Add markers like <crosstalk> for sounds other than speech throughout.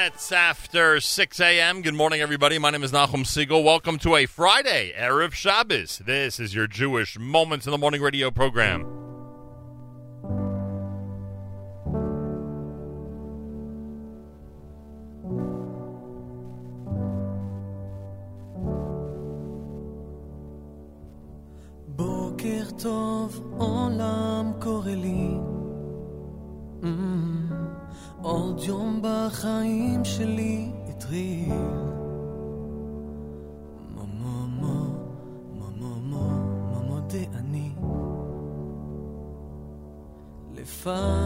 minutes after 6 a.m. Good morning, everybody. My name is Nachum Segal. Welcome to a Friday, Erev Shabbos. This is your Jewish Moments in the Morning radio program. בוקר tov, olam koreli. Mm-hmm. עוד יום בחיים שלי התחיל. ממו מו, ממו מו, ממו דה אני. לפעמים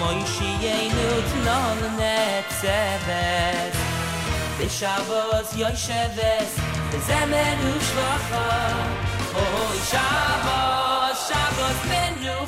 moi shi ye nu tlan net zevet de shavos yoy shavos de zemen u shvakha oy shavos shavos ben u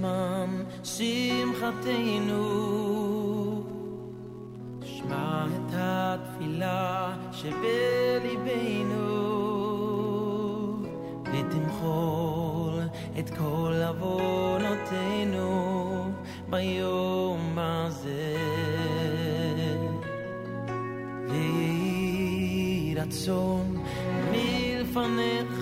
זמן שמחתנו שמע את התפילה שבליבנו ותמחול את כל עוונותינו ביום הזה ויהי רצון מלפניך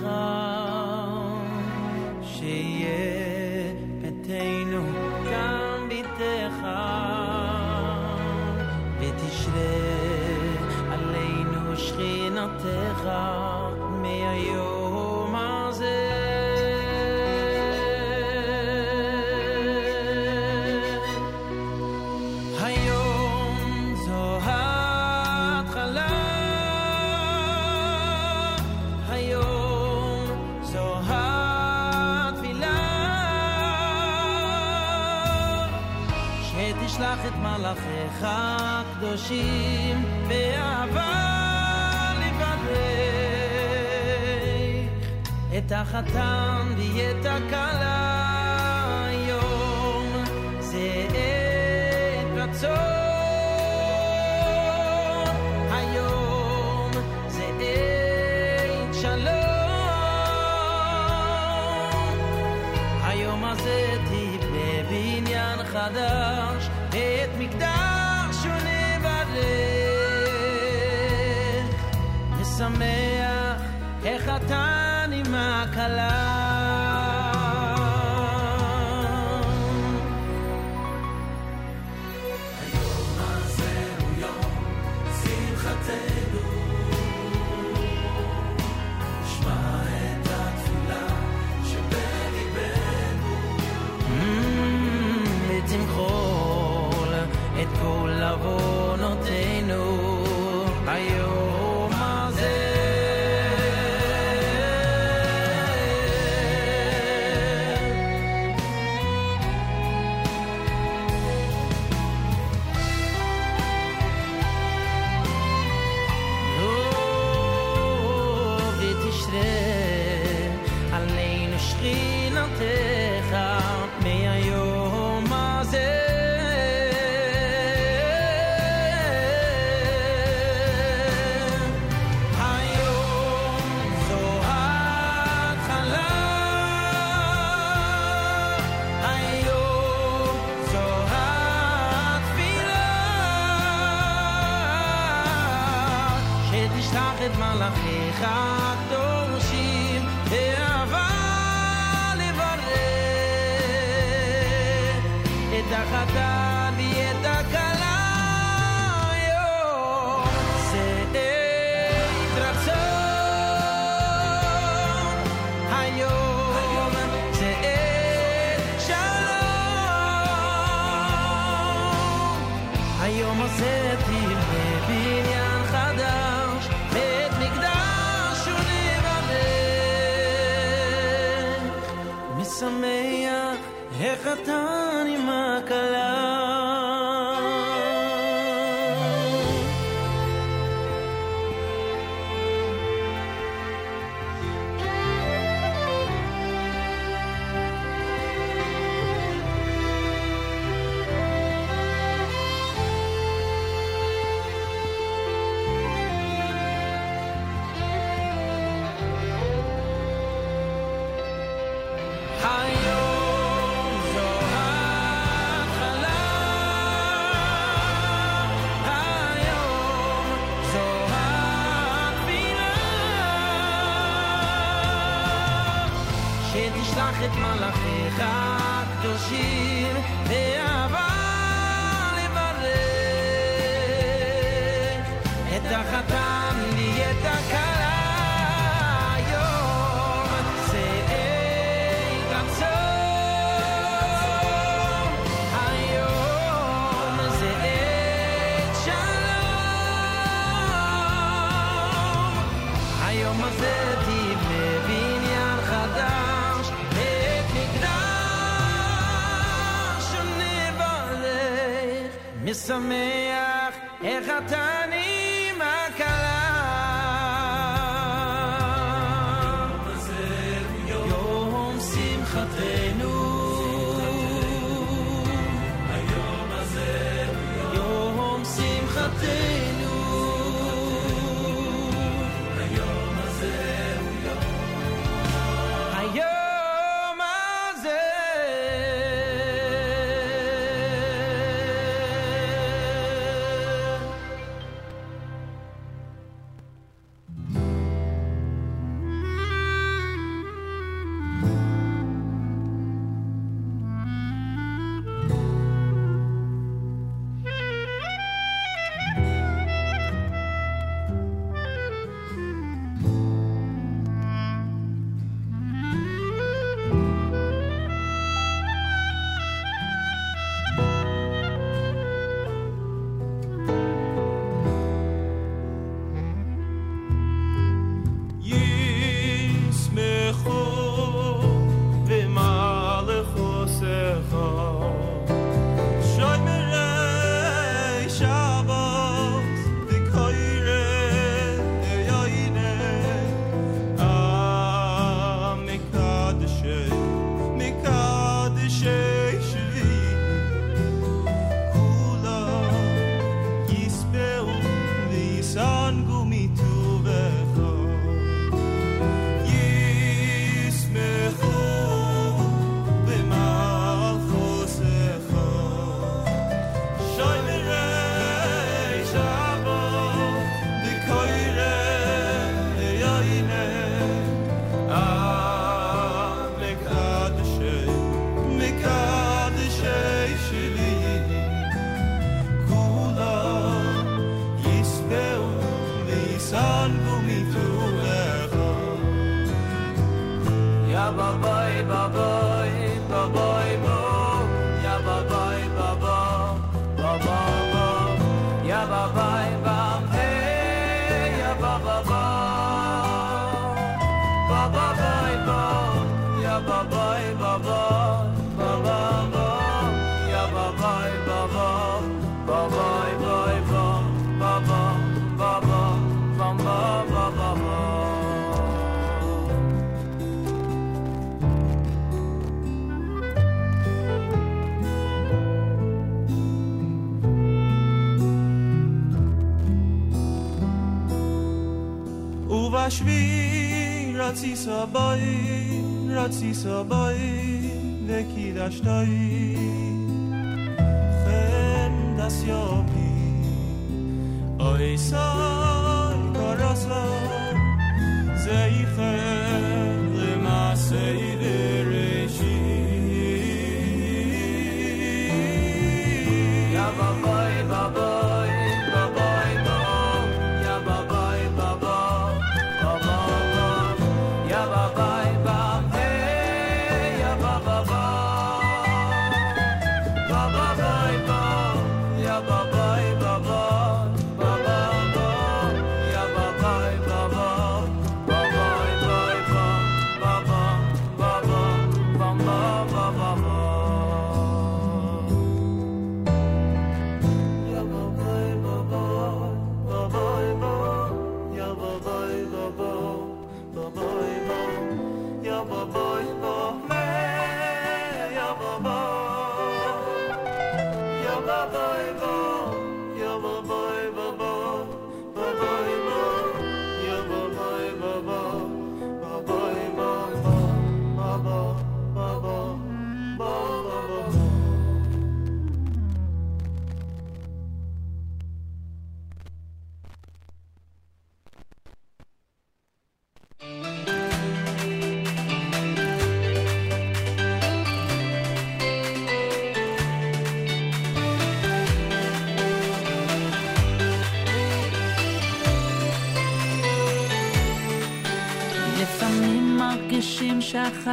מלאכיך קדושים, באהבה לבדך. את החתן ואת הכלה shvi ratzi sabai ratzi sabai ve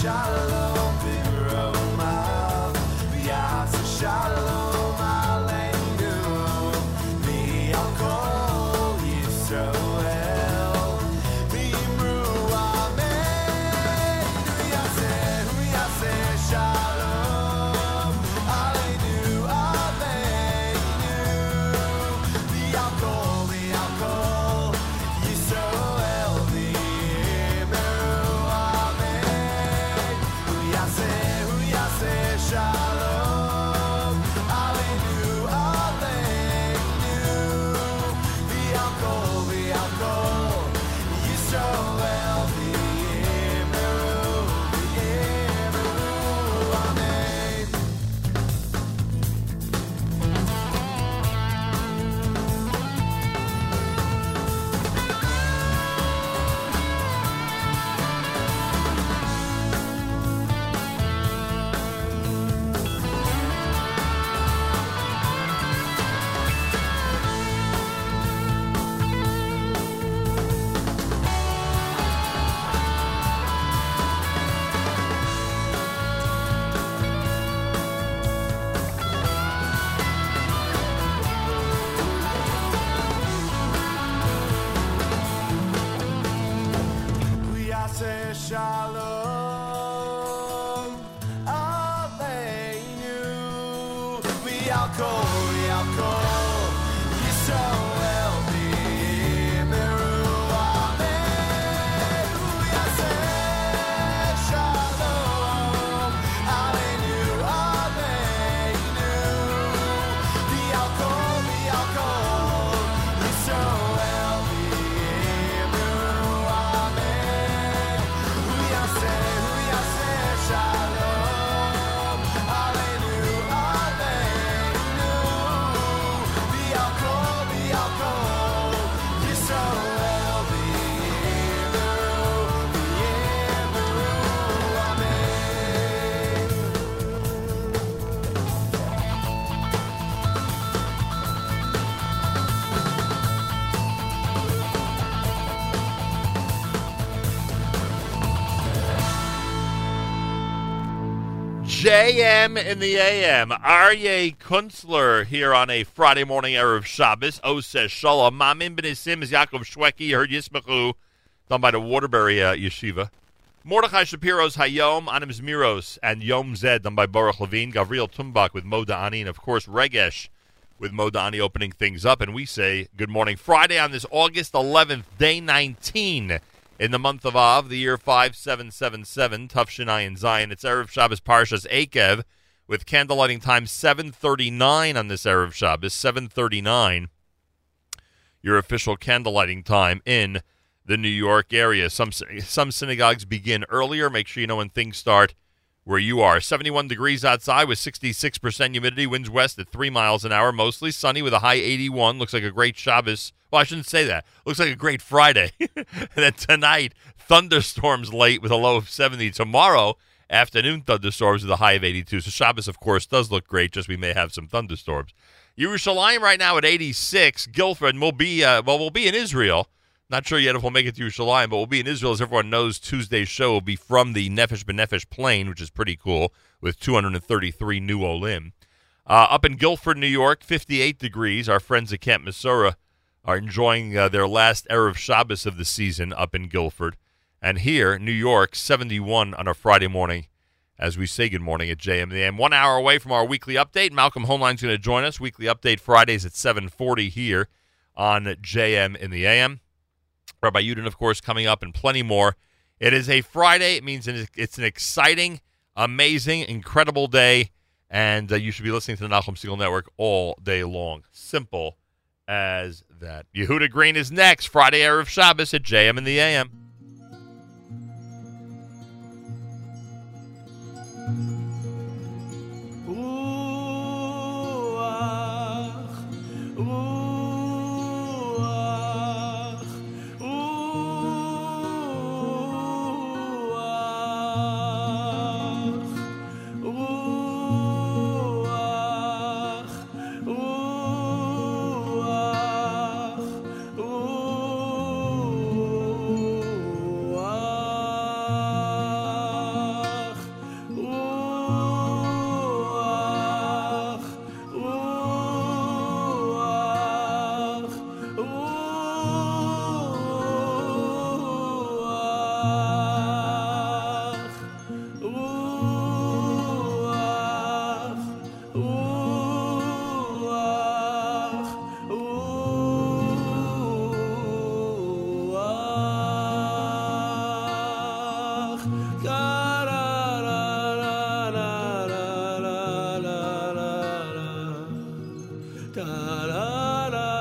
Shalom JM in the AM. Aryeh Kunstler here on a Friday morning Erev Shabbos. O says Shalom. Mamin ben Isim is Yaakov Shwekey. Heard Yismachu, done by the Waterbury uh, Yeshiva. Mordechai Shapiro's Hayom, Anim Zmiros, and Yom Zed, done by Baruch Levine. Gavriel Tumbach with Mo Da'ani, and of course Regesh with Mo Da'ani opening things up. And we say good morning. Friday on this August 11th, day 19 in the month of Av, the year 5777, Tufshinai and Zion. It's Erev Shabbos Parshas Eikev with candlelighting time 739 on this Erev Shabbos, 739, your official candlelighting time in the New York area. Some, some synagogues begin earlier. Make sure you know when things start where you are. 71 degrees outside with 66% humidity. Winds west at 3 miles an hour. Mostly sunny with a high 81. Looks like a great Shabbos. Well, I shouldn't say that. Looks like a great Friday. <laughs> and then tonight, thunderstorms late with a low of 70. Tomorrow, afternoon thunderstorms with a high of 82. So Shabbos, of course, does look great, just we may have some thunderstorms. Yerushalayim right now at 86. Guilford, we'll be, uh, well, we'll be in Israel. Not sure yet if we'll make it to Yerushalayim, but we'll be in Israel. As everyone knows, Tuesday's show will be from the Nefesh B'Nefesh plane, which is pretty cool, with 233 new Olim. Uh, up in Guilford, New York, 58 degrees. Our friends at Camp Mesorah are enjoying uh, their last Erev Shabbos of the season up in Guilford. And here, New York, 71 on a Friday morning as we say good morning at JM the AM. One hour away from our weekly update. Malcolm Hoenlein's going to join us. Weekly update Fridays at 740 here on JM in the AM. Rabbi Yudin, of course, coming up and plenty more. It is a Friday. It means it's an exciting, amazing, incredible day, and uh, you should be listening to the Nachum Segal Network all day long. Simple as that. Yehuda Green is next, Friday Erev Shabbos at JM in the AM. Oise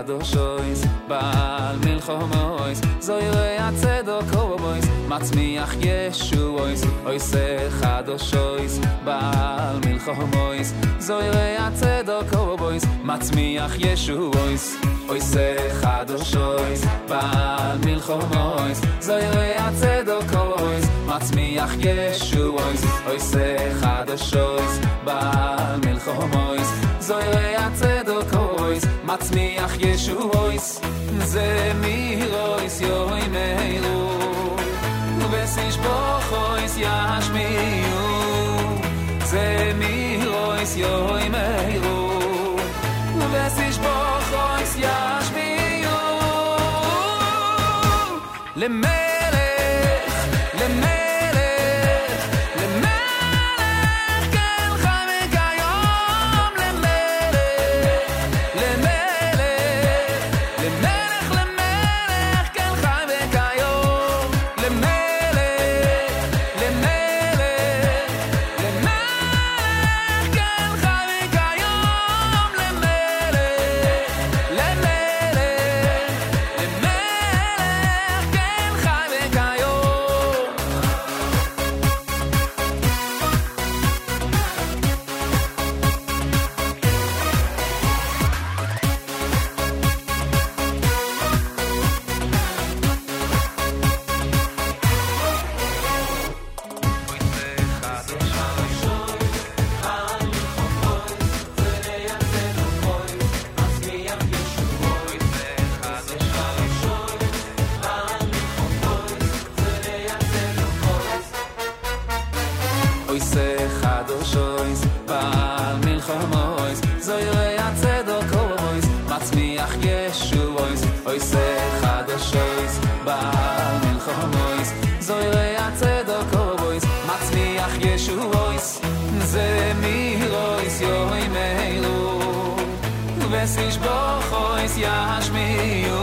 חדושויס בעל מלחומויס זוירי הצדוק קובויס מצמיח ישועויס אויסה חדושויס בעל מלחומויס זוירי הצדוק קובויס מצמיח ישועויס אויסה חדושויס בעל מלחומויס זוירי הצדוק קובויס מצמיח ישועויס אויסה חדושויס בעל מלחומויס זוירי הצדוק קובויס מצמיח ישועויס זה מירויס יוי מהירו ובסיש בוכויס ישמיעו זה מירויס יוי yashmiu oh.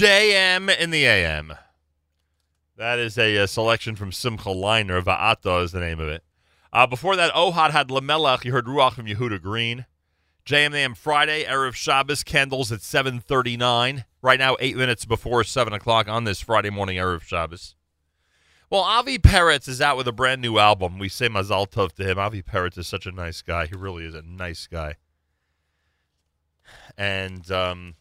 JM in the AM. That is a, uh selection from Simcha Leiner. Va'ata is the name of it. Uh, before that, Ohad had Lamelech. You heard Ruach from Yehuda Green. JM AM Friday, Erev Shabbos, candles at 7.39. Right now, eight minutes before 7 o'clock on this Friday morning, Erev Shabbos. Well, Avi Peretz is out with a brand new album. We say Mazal Tov to him. Avi Peretz is such a nice guy. He really is a nice guy. And um,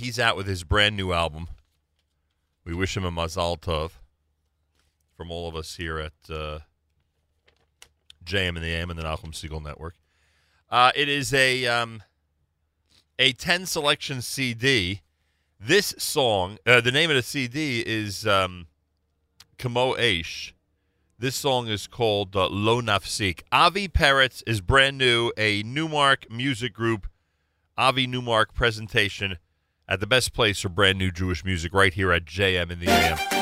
he's out with his brand new album. We wish him a Mazal Tov from all of us here at uh, JM and the AM and the Nachum Segal Network. Uh, it is a um, a ten selection CD. This song, uh, the name of the CD is um, Kamo Aish. This song is called uh, Lo Nafsik. Avi Peretz is brand new, a Newmark music group, Avi Newmark presentation at the best place for brand new Jewish music right here at JM in the AM.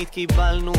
תמיד קיבלנו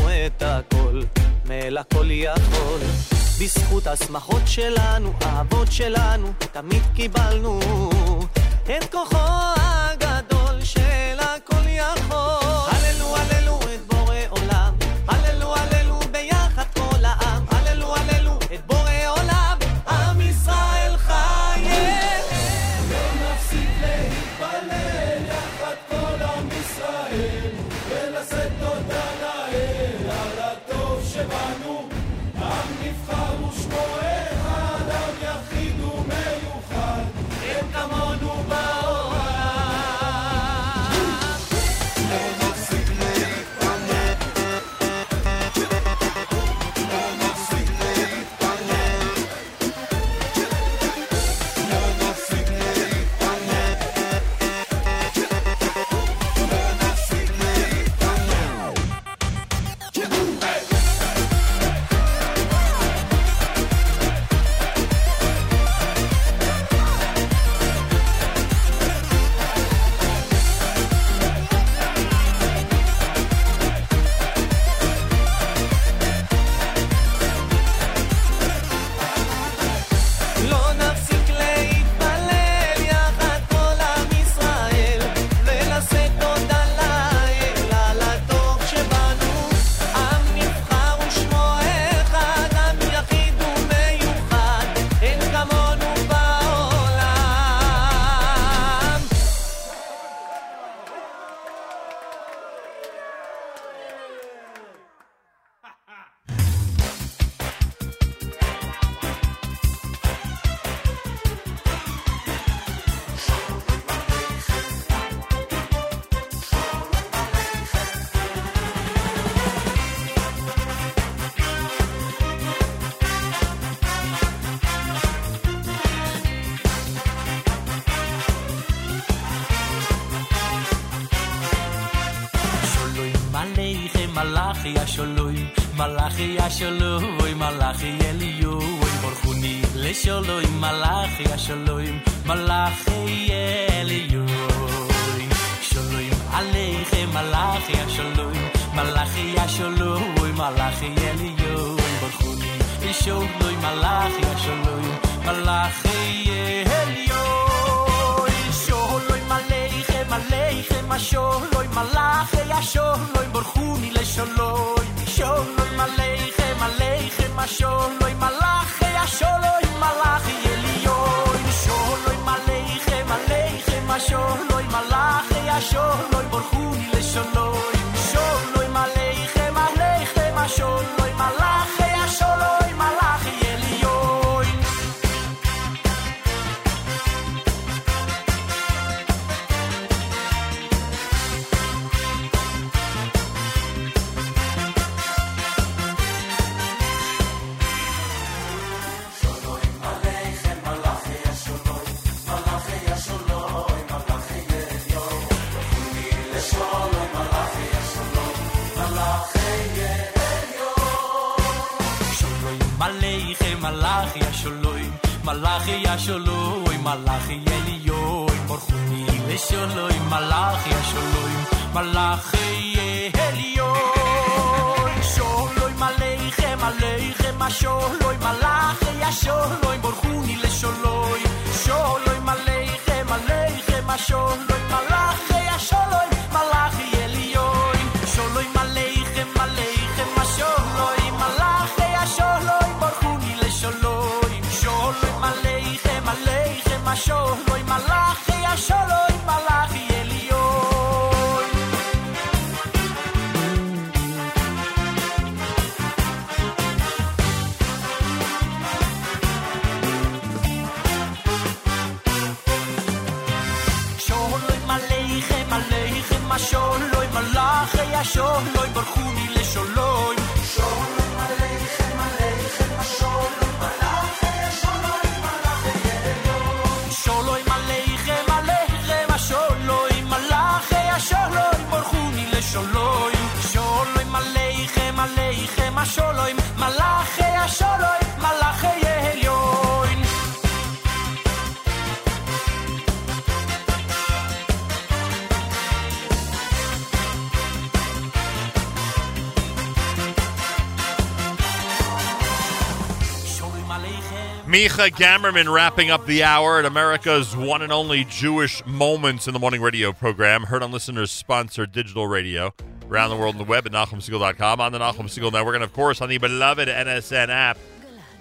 Micha Gamerman wrapping up the hour at America's one and only Jewish Moments in the Morning radio program, heard on listeners sponsored digital radio around the world on the web at NachumSegal.com, on the Nachum Segal Network, and of course on the beloved NSN app.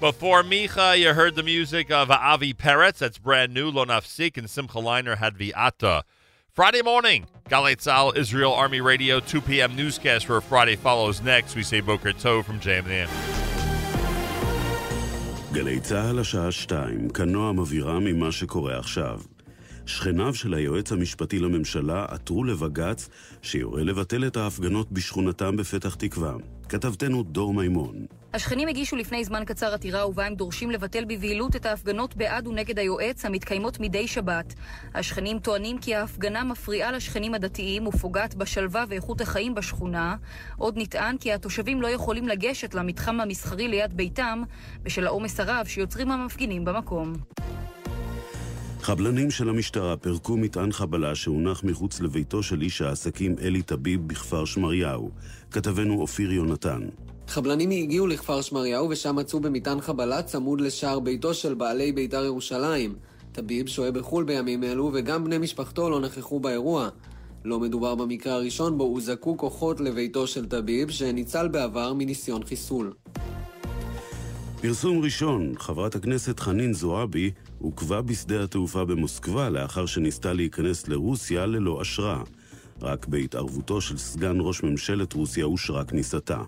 Before Micha, you heard the music of Avi Peretz, that's brand new, Lo Nafsik, and Simcha Leiner had Viata. Friday morning, Galei Tzahal, Israel Army Radio, 2 p.m. newscast for Friday follows next. We say Boker Tov from JMN. גלי צה"ל השעה שתיים, כנוע מבהירה ממה שקורה עכשיו. שכניו של היועץ המשפטי לממשלה עתרו לבג"ץ שיורה לבטל את ההפגנות בשכונתם בפתח תקווה. כתבתנו דור מימון. השכנים הגישו לפני זמן קצר עתירה ובה הם דורשים לבטל בבהילות את ההפגנות בעד ונגד היועץ המתקיימות מדי שבת. השכנים טוענים כי ההפגנה מפריעה לשכנים הדתיים ופוגעת בשלווה ואיכות החיים בשכונה. עוד נטען כי התושבים לא יכולים לגשת למתחם המסחרי ליד ביתם בשל העומס הרב שיוצרים המפגינים במקום. חבלנים של המשטרה פירקו מטען חבלה שהונח מחוץ לביתו של איש העסקים אלי טביב בכפר שמריהו. כתבנו אופיר יונתן. חבלנים הגיעו לכפר שמריהו ושם מצאו במטען חבלה צמוד לשער ביתו של בעלי בית"ר ירושלים. טביב שוהה בחו"ל בימים אלו וגם בני משפחתו לא נכחו באירוע. לא מדובר במקרה הראשון בו הוזעקו כוחות לביתו של טביב שניצל בעבר מניסיון חיסול. פרסום ראשון, חברת הכנסת חנין זועבי עוכבה בשדה התעופה במוסקבה לאחר שניסתה להיכנס לרוסיה ללא אשרה. רק בהתערבותו של סגן ראש ממשלת רוסיה אושרה כניסתה.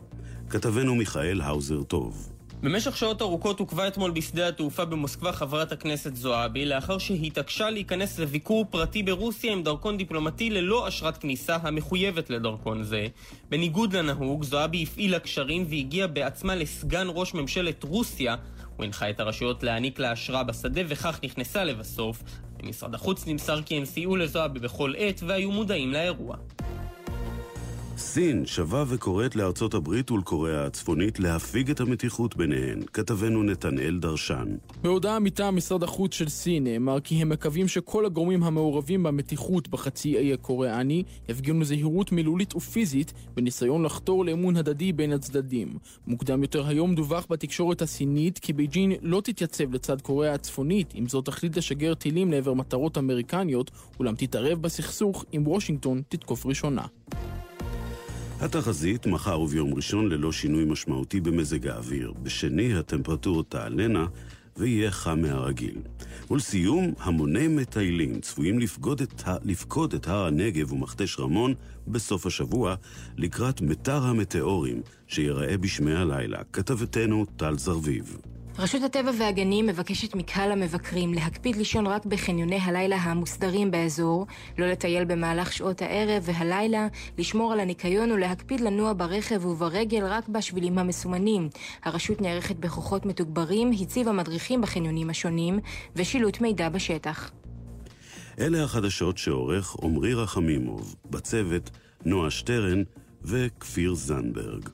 כתבנו מיכאל האוזר טוב. במשך שעות ארוכות עוכבה אתמול בשדה התעופה במוסקבה חברת הכנסת זועבי לאחר שהתעקשה להיכנס לביקור פרטי ברוסיה עם דרכון דיפלומטי ללא אשרת כניסה המחויבת לדרכון זה. בניגוד לנהוג, זועבי הפעילה קשרים והגיעה בעצמה לסגן ראש ממשלת רוסיה. הוא הנחה את הרשויות להעניק לה אשרה בשדה וכך נכנסה לבסוף. ממשרד החוץ נמסר כי הם סייעו לזועבי בכל עת והיו מודעים לאירוע. סין שבה וקוראת לארצות הברית ולקוריאה הצפונית להפיג את המתיחות ביניהן. כתבנו נתנאל דרשן. בהודעה מטעם משרד החוץ של סין נאמר כי הם מקווים שכל הגורמים המעורבים במתיחות בחצי האי הקוריאני יפגינו זהירות מילולית ופיזית בניסיון לחתור לאמון הדדי בין הצדדים. מוקדם יותר היום דווח בתקשורת הסינית כי בייג'ין לא תתייצב לצד קוריאה הצפונית אם זאת תחליט לשגר טילים לעבר מטרות אמריקניות אולם תתערב בסכסוך אם וושינגטון תתקוף ראשונה. התחזית, מחר וביום ראשון ללא שינוי משמעותי במזג האוויר. בשני הטמפרטורות תעלנה ויהיה חם מהרגיל. ולסיום, המוני מטיילים צפויים לפקוד את. לפקוד את הר הנגב ומכתש רמון בסוף השבוע לקראת מטר המטאורים שיראה בשמי הלילה. כתבתנו טל זרביב. רשות הטבע והגנים מבקשת מקהל המבקרים להקפיד לישון רק בחניוני הלילה המוסדרים באזור, לא לטייל במהלך שעות הערב והלילה, לשמור על הניקיון ולהקפיד לנוע ברכב וברגל רק בשבילים המסומנים. הרשות נערכת בכוחות מתוגברים, הציבה מדריכים בחניונים השונים ושילוט מידע בשטח. אלה החדשות שעורך עמרי רחמימוב, בצוות נועה שטרן וכפיר זנדברג.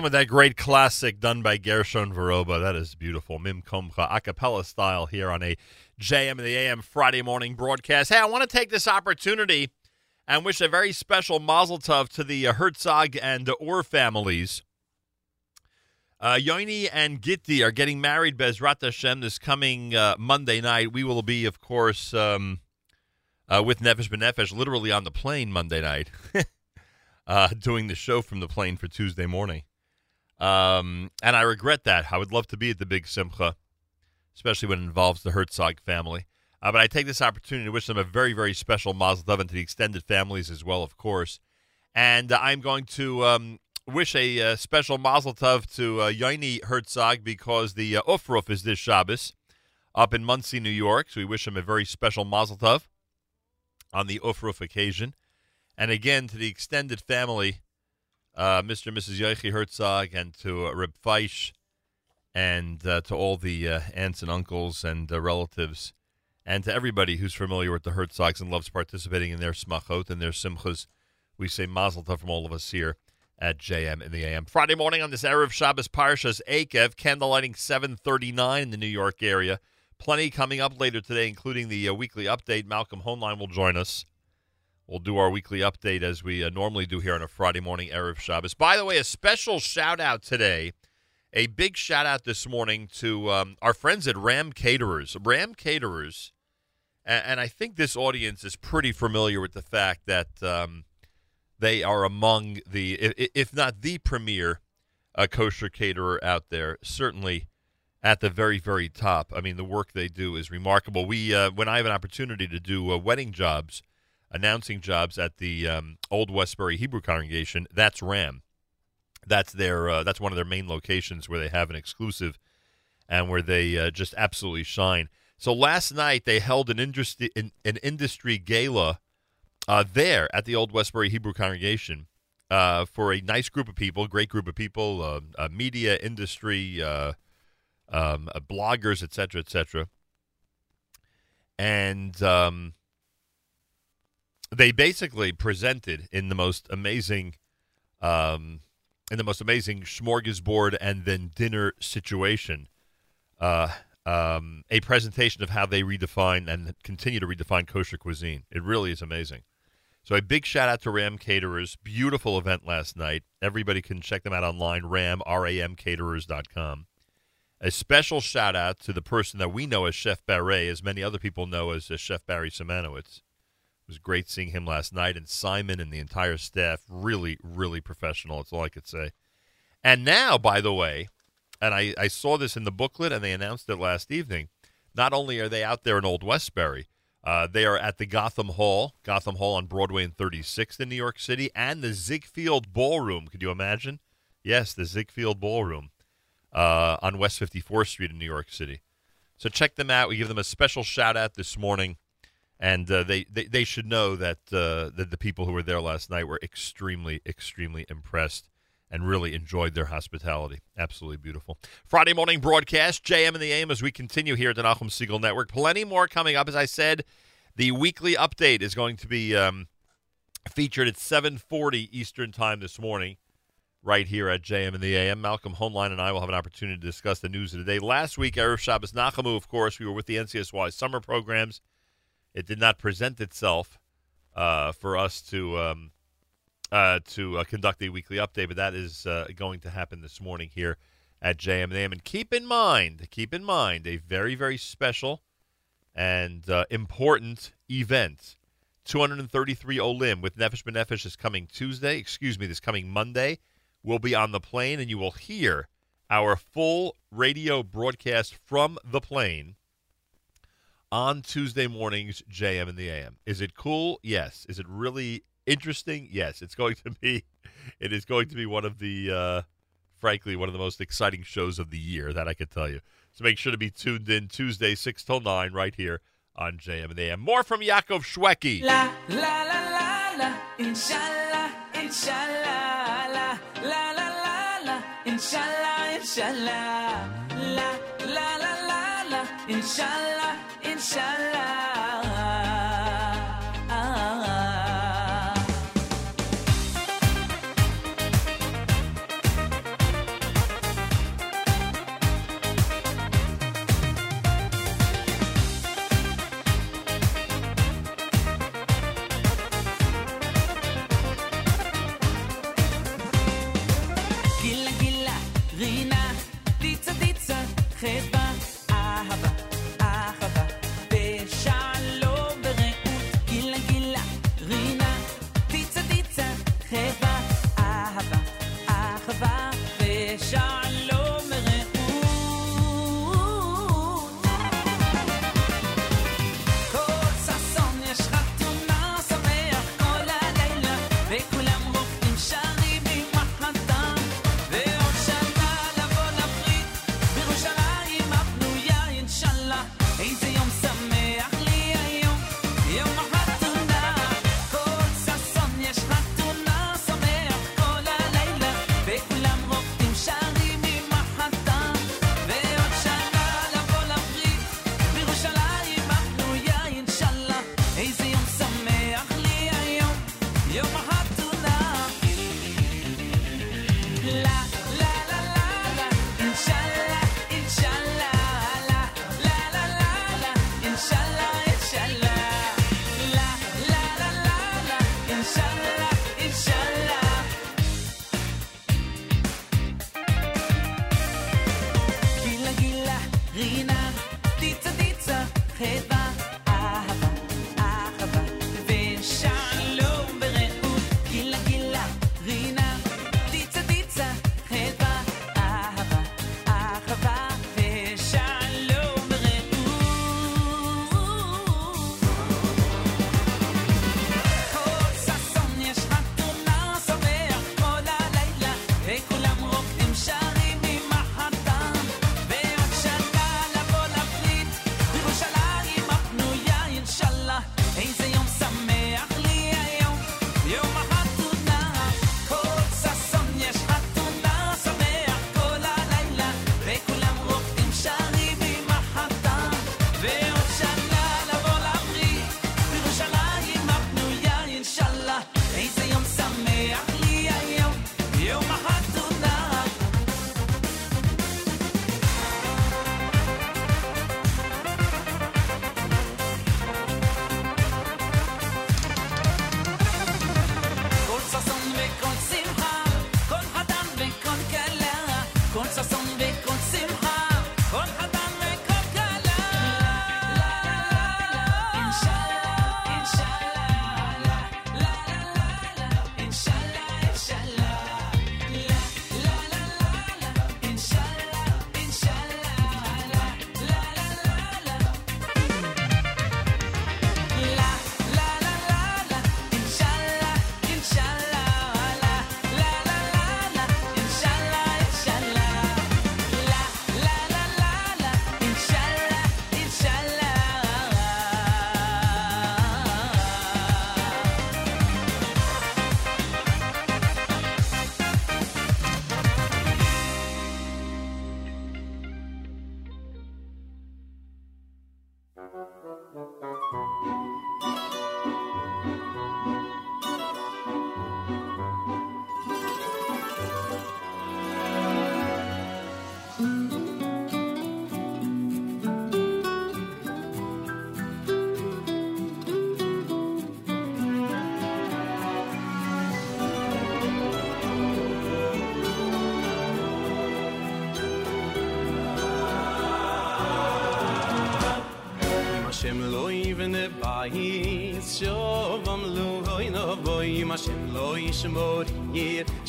In with that great classic done by Gershon Veroba. That is beautiful. Mim Komcha, a cappella style here on a JM in the AM Friday morning broadcast. Hey, I want to take this opportunity and wish a very special mazel tov to the uh, Herzog and Orr families. Uh, Yoni and Gitti are getting married, Bezrat Hashem, this coming uh, Monday night. We will be, of course, um, uh, with Nefesh B'Nefesh, literally on the plane Monday night, <laughs> uh, doing the show from the plane for Tuesday morning. Um, and I regret that. I would love to be at the big Simcha, especially when it involves the Herzog family. Uh, but I take this opportunity to wish them a very, very special Mazel Tov and to the extended families as well, of course. And uh, I'm going to um, wish a uh, special Mazel Tov to uh, Yaini Herzog because the uh, Ufruf is this Shabbos up in Monsey, New York. So we wish him a very special Mazel Tov on the Ufruf occasion. And again, to the extended family, uh, Mr. and Mrs. Yoichi Herzog, and to uh, Feisch, and uh, to all the uh, aunts and uncles and uh, relatives, and to everybody who's familiar with the Herzogs and loves participating in their smachot and their simchas. We say mazel tov from all of us here at JM in the AM. Friday morning on this Erev Shabbos Parshas Eikev, candlelighting 739 in the New York area. Plenty coming up later today, including the uh, weekly update. Malcolm Hoenlein will join us. We'll do our weekly update as we uh, normally do here on a Friday morning Erev Shabbos. By the way, a special shout out today, a big shout out this morning to um, our friends at Ram Caterers. Ram Caterers, and, and I think this audience is pretty familiar with the fact that um, they are among the, if not the premier uh, kosher caterer out there, certainly at the very, very top. I mean, the work they do is remarkable. We, uh, when I have an opportunity to do uh, wedding jobs, announcing jobs at the um, Old Westbury Hebrew congregation, that's Ram. That's their, uh, that's one of their main locations where they have an exclusive, and where they uh, just absolutely shine. So last night they held an industry an, an industry gala uh, there at the Old Westbury Hebrew congregation uh, for a nice group of people, great group of people, uh, uh, media industry, uh, um, bloggers, et cetera, et cetera. And um, they basically presented in the most amazing, um, in the most amazing smorgasbord and then dinner situation, uh, um, a presentation of how they redefine and continue to redefine kosher cuisine. It really is amazing. So a big shout out to Ram Caterers. Beautiful event last night. Everybody can check them out online, ram, R-A-M, caterers.com. A special shout out to the person that we know as Chef Barret, as many other people know as uh, Chef Barry Simanowitz. Was great seeing him last night, and Simon and the entire staff, really, really professional. That's all I could say. And now, by the way, and I, I saw this in the booklet, and they announced it last evening. Not only are they out there in Old Westbury, uh, they are at the Gotham Hall, Gotham Hall on Broadway and 36th in New York City, and the Ziegfeld Ballroom. Could you imagine? Yes, the Ziegfeld Ballroom uh, on West 54th Street in New York City. So check them out. We give them a special shout out this morning, and uh, they, they they should know that uh, that the people who were there last night were extremely extremely impressed and really enjoyed their hospitality. Absolutely beautiful. Friday morning broadcast, JM and the AM as we continue here at the Nachum Segal Network. Plenty more coming up. As I said, the weekly update is going to be um, featured at 7:40 Eastern Time this morning, right here at JM and the AM. Malcolm Hoenlein and I will have an opportunity to discuss the news of the day. Last week, Erev Shabbos Nachamu, of course, we were with the NCSY summer programs. It did not present itself uh, for us to um, uh, to uh, conduct a weekly update, but that is uh, going to happen this morning here at JM and. And keep in mind, keep in mind, a very very special and uh, important event. 233 Olim with Nefesh B'Nefesh is coming Tuesday, excuse me, this coming Monday. We'll be on the plane and you will hear our full radio broadcast from the plane on Tuesday mornings, JM and the AM. Is it cool? Yes. Is it really interesting? Yes. It's going to be. It is going to be one of the, uh, frankly, one of the most exciting shows of the year. That I can tell you. So make sure to be tuned in Tuesday, six till nine, right here on JM and the AM. More from Yaakov Shwekey. La la la la la, inshallah, inshallah, la la la la la, inshallah, inshallah, la la la la la, inshallah, sunshine.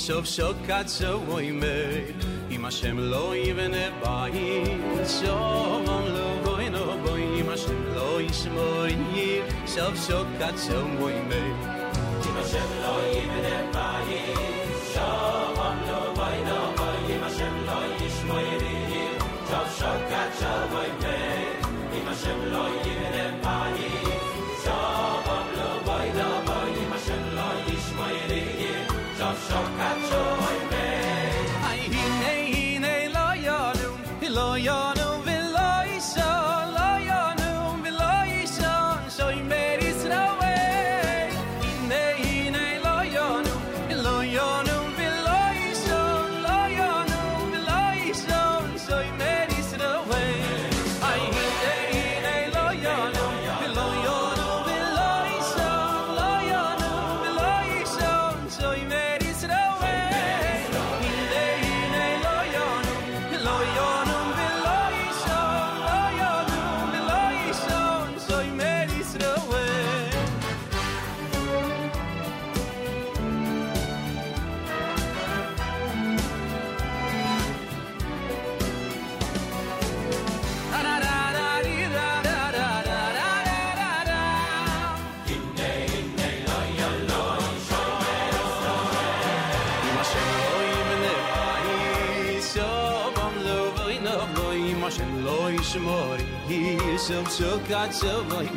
שוב שוב קצו ווי מי אם השם לא יבן הבאי שוב אם לא גוי נו בוי אם השם לא ישמור יי שוב שוב קצו מי shel vay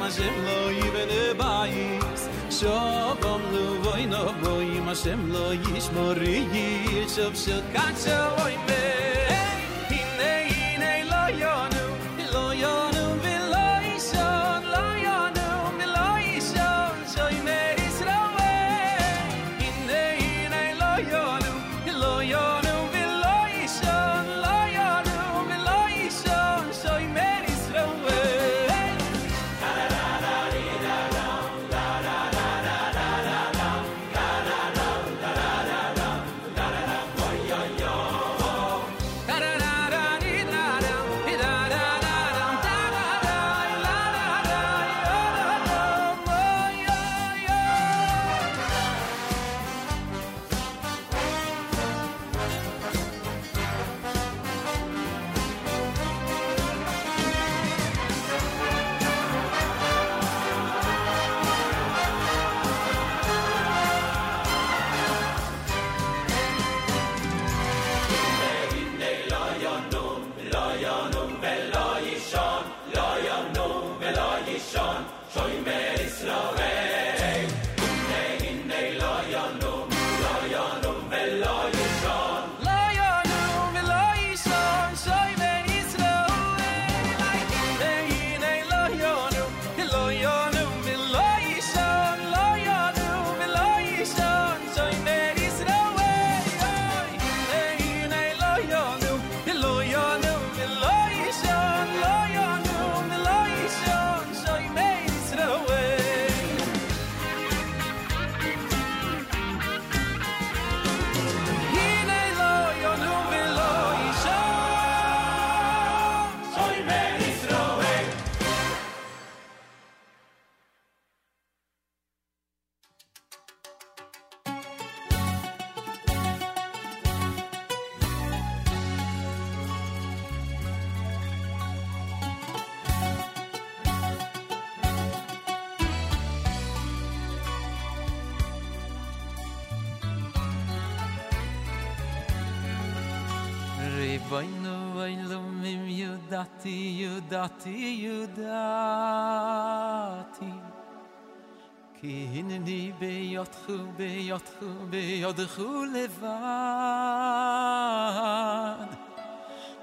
ma shem lo yben bayis shovom nu vay no vay ma shem lo yish ידעתי ידעתי. כי הנני ni be yot לבד.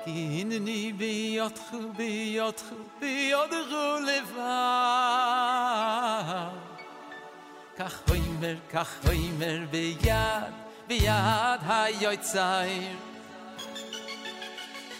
כי הנני khu be yot לבד. כך va כך hin ביד ביד היוצר mer mer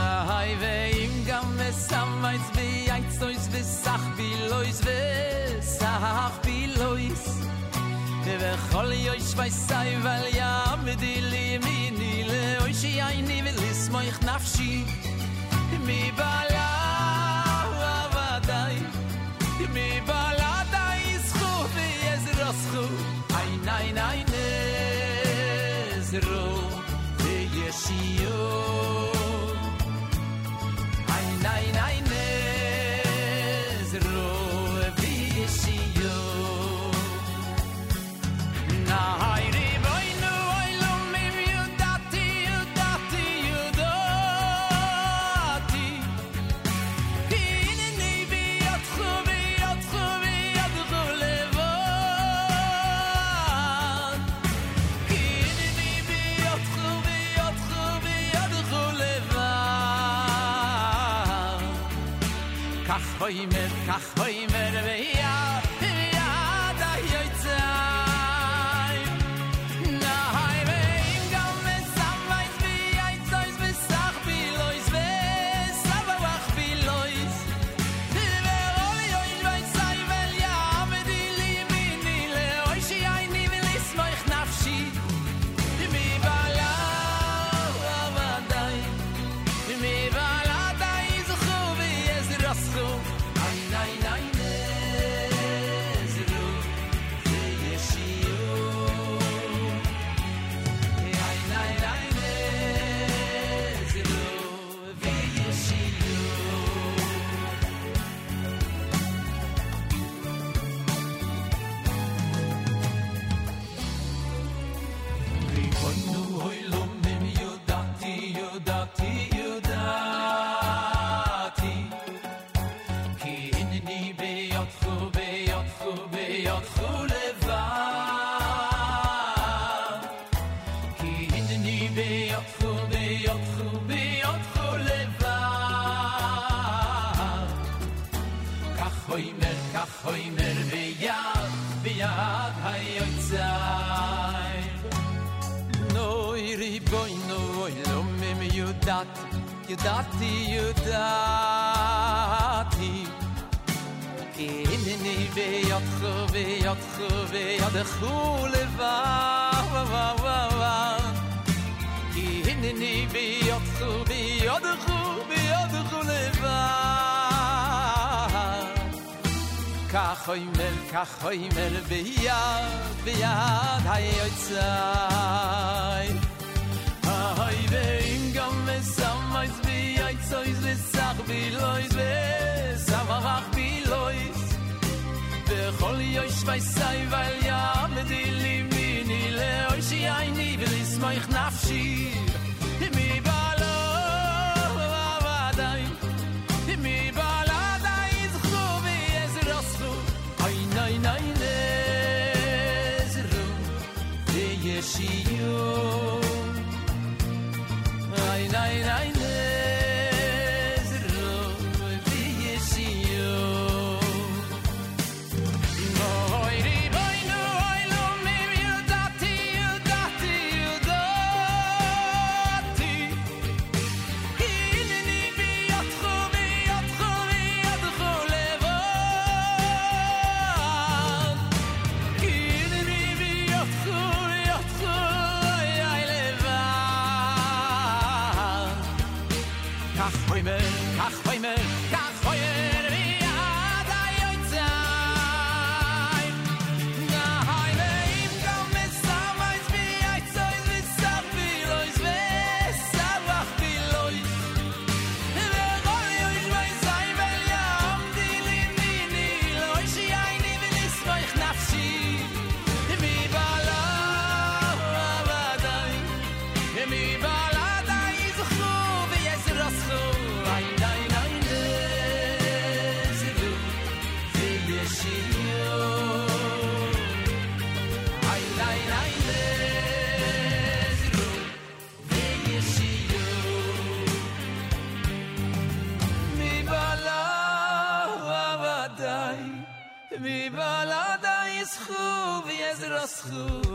na hay im gam me samayts vi ayts tsoyts vi sach lois vi sach lois. De khol yo ich vay sai vel ya mit di ni le shi ni mi bala mi bala dai vi hoy mer kach hoy dat you dat you dat in in i ve yot ve yot ve yot de khule va va va va va in in i ve yot ve yot de khule va ka mel ka mel ve ya ve ya gam me sam mais vi ay tsoyz ve sag vi lois ve sam rakh vi lois de sai Wie Balada ist Chuv, Jezra ist Chuv.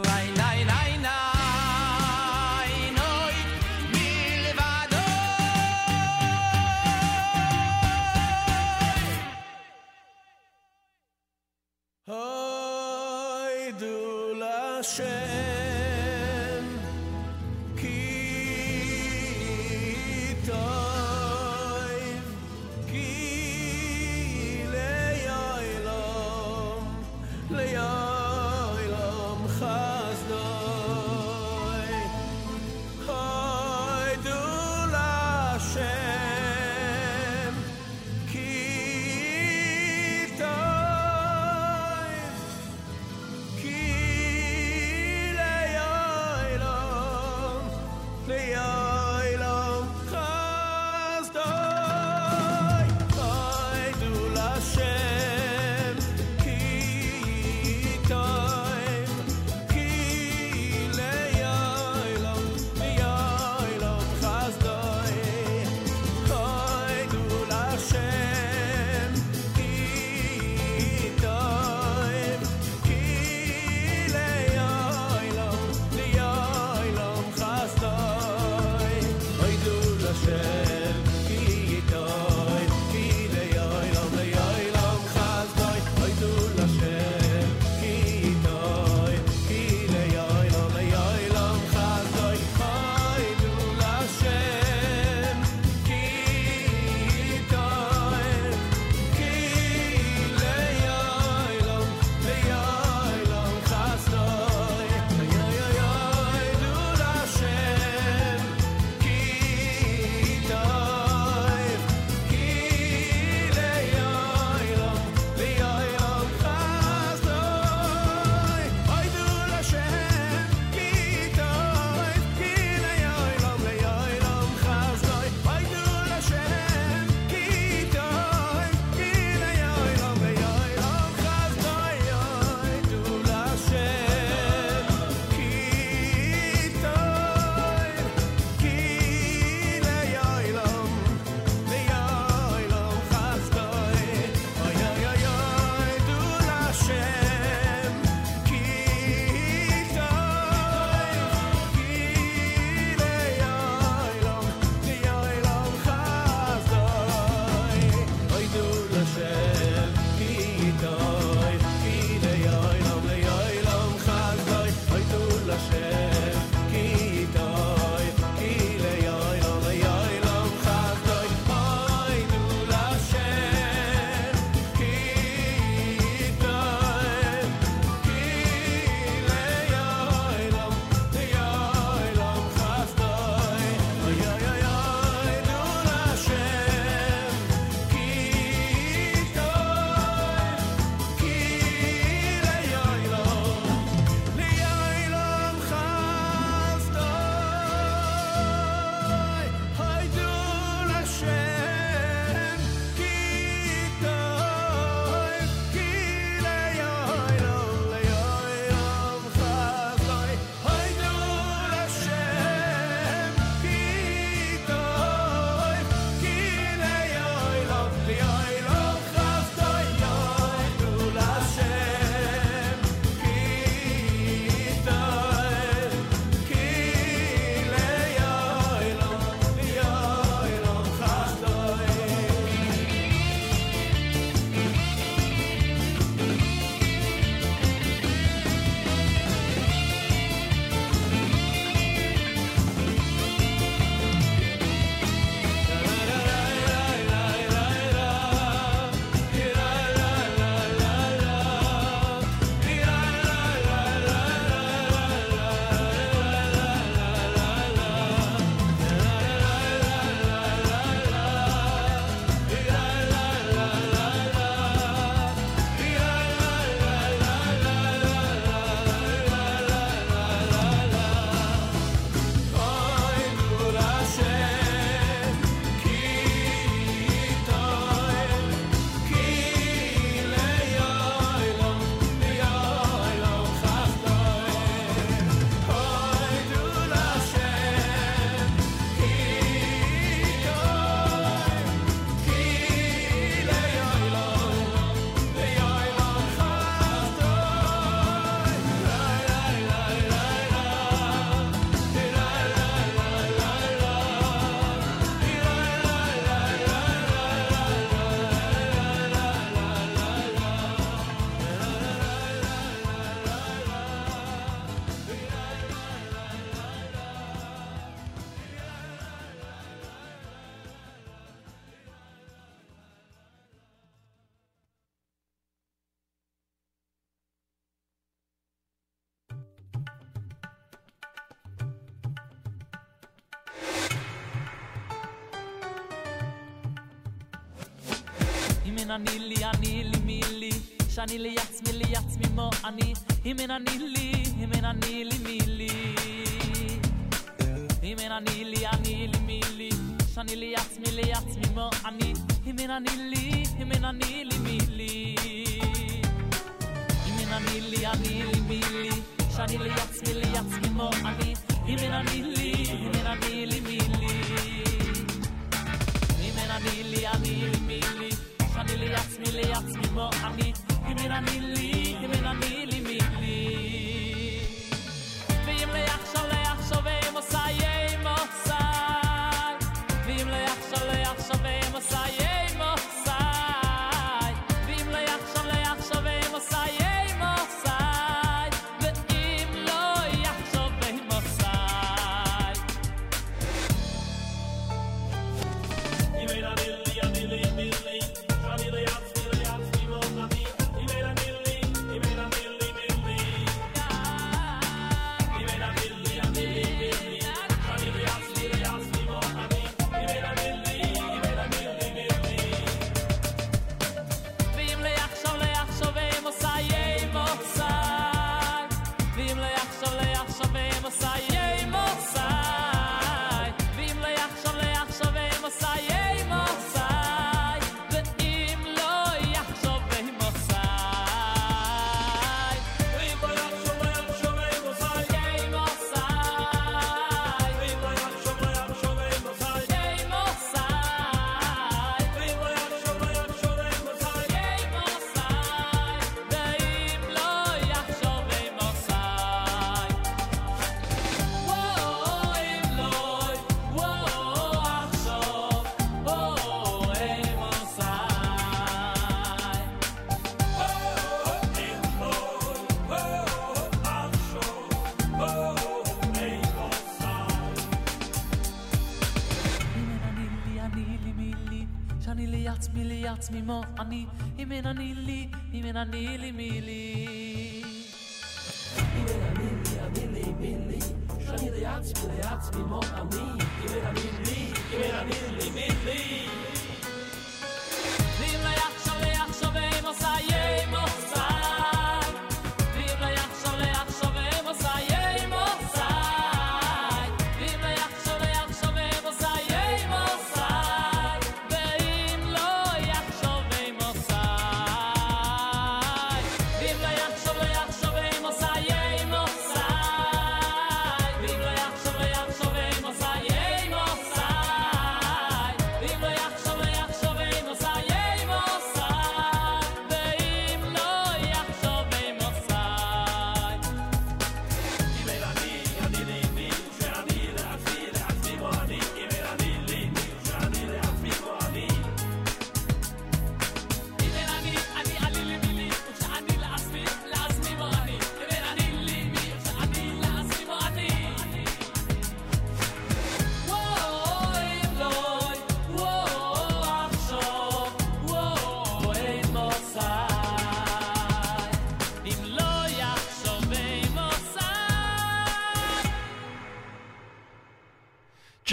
שאני לעצמי, לעצמי מו אני, אם אין אני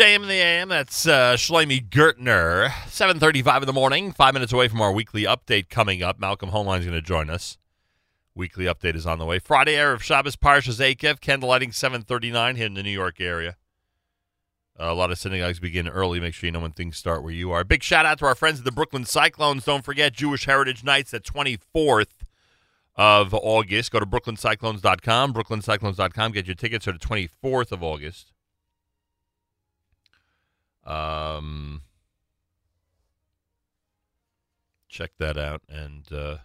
JM in the AM, that's uh, Shlomi Gertner. 7.35 in the morning, five minutes away from our weekly update coming up. Malcolm Hoenlein's going to join us. Weekly update is on the way. Friday, Erev Shabbos, Parshas Eikev, candlelighting 7.39 here in the New York area. a lot of synagogues begin early. Make sure you know when things start where you are. Big shout out to our friends at the Brooklyn Cyclones. Don't forget Jewish Heritage Nights at 24th of August. Go to brooklyncyclones.com, brooklyncyclones.com. Get your tickets for the 24th of August. Um, check that out and uh,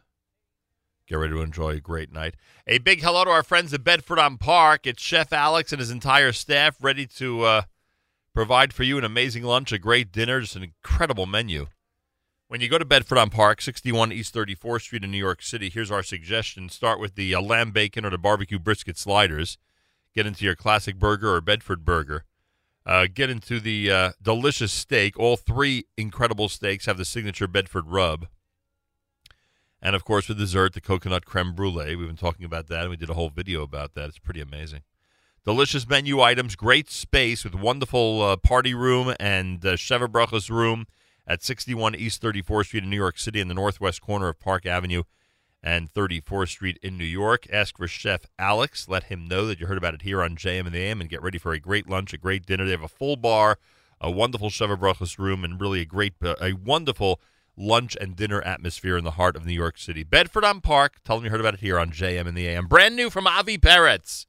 get ready to enjoy a great night. A big hello to our friends at Bedford on Park. It's Chef Alex and his entire staff ready to uh, provide for you an amazing lunch, a great dinner, just an incredible menu. When you go to Bedford on Park, 61 East 34th Street in New York City, here's our suggestion. Start with the uh, lamb bacon or the barbecue brisket sliders. Get into your classic burger or Bedford burger. Uh, get into the uh, delicious steak. All three incredible steaks have the signature Bedford rub. And of course, with dessert, the coconut creme brulee. We've been talking about that, and we did a whole video about that. It's pretty amazing. Delicious menu items, great space with wonderful uh, party room and uh, Sheva room, at 61 East 34th Street in New York City in the northwest corner of Park Avenue and 34th Street in New York. Ask for Chef Alex. Let him know that you heard about it here on JM and the AM and get ready for a great lunch, a great dinner. They have a full bar, a wonderful Brachos room, and really a great, uh, a wonderful lunch and dinner atmosphere in the heart of New York City. Bedford on Park. Tell them you heard about it here on JM and the AM. Brand new from Avi Peretz.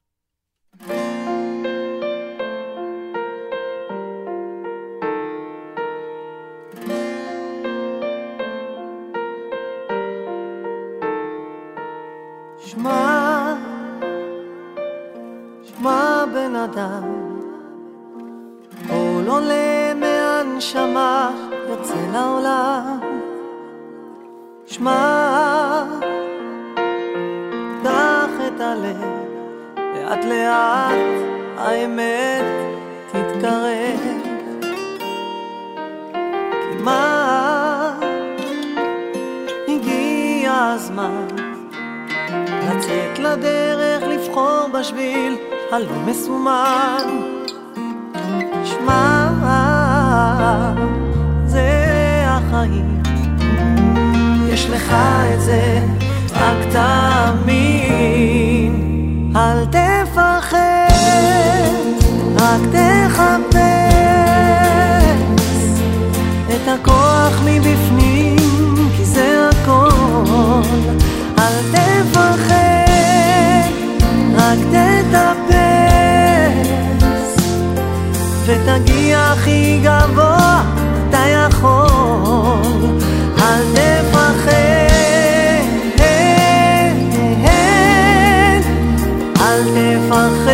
שמע, שמע בן אדם, קול עולה מהנשמה, יוצא לעולם. שמע, קח את הלב, לאט לאט האמת תתקרב. כמעט הגיע הזמן לצאת לדרך, לבחור בשביל הלא מסומן. שמע, זה החיים, יש לך את זה, רק תאמין. אל תפחד, רק תחפש את הכוח מבפנים, כי זה הכל. אל תפחד, רק תטפס, ותגיע הכי גבוה, אתה יכול. אל תפחד, אל תפחד,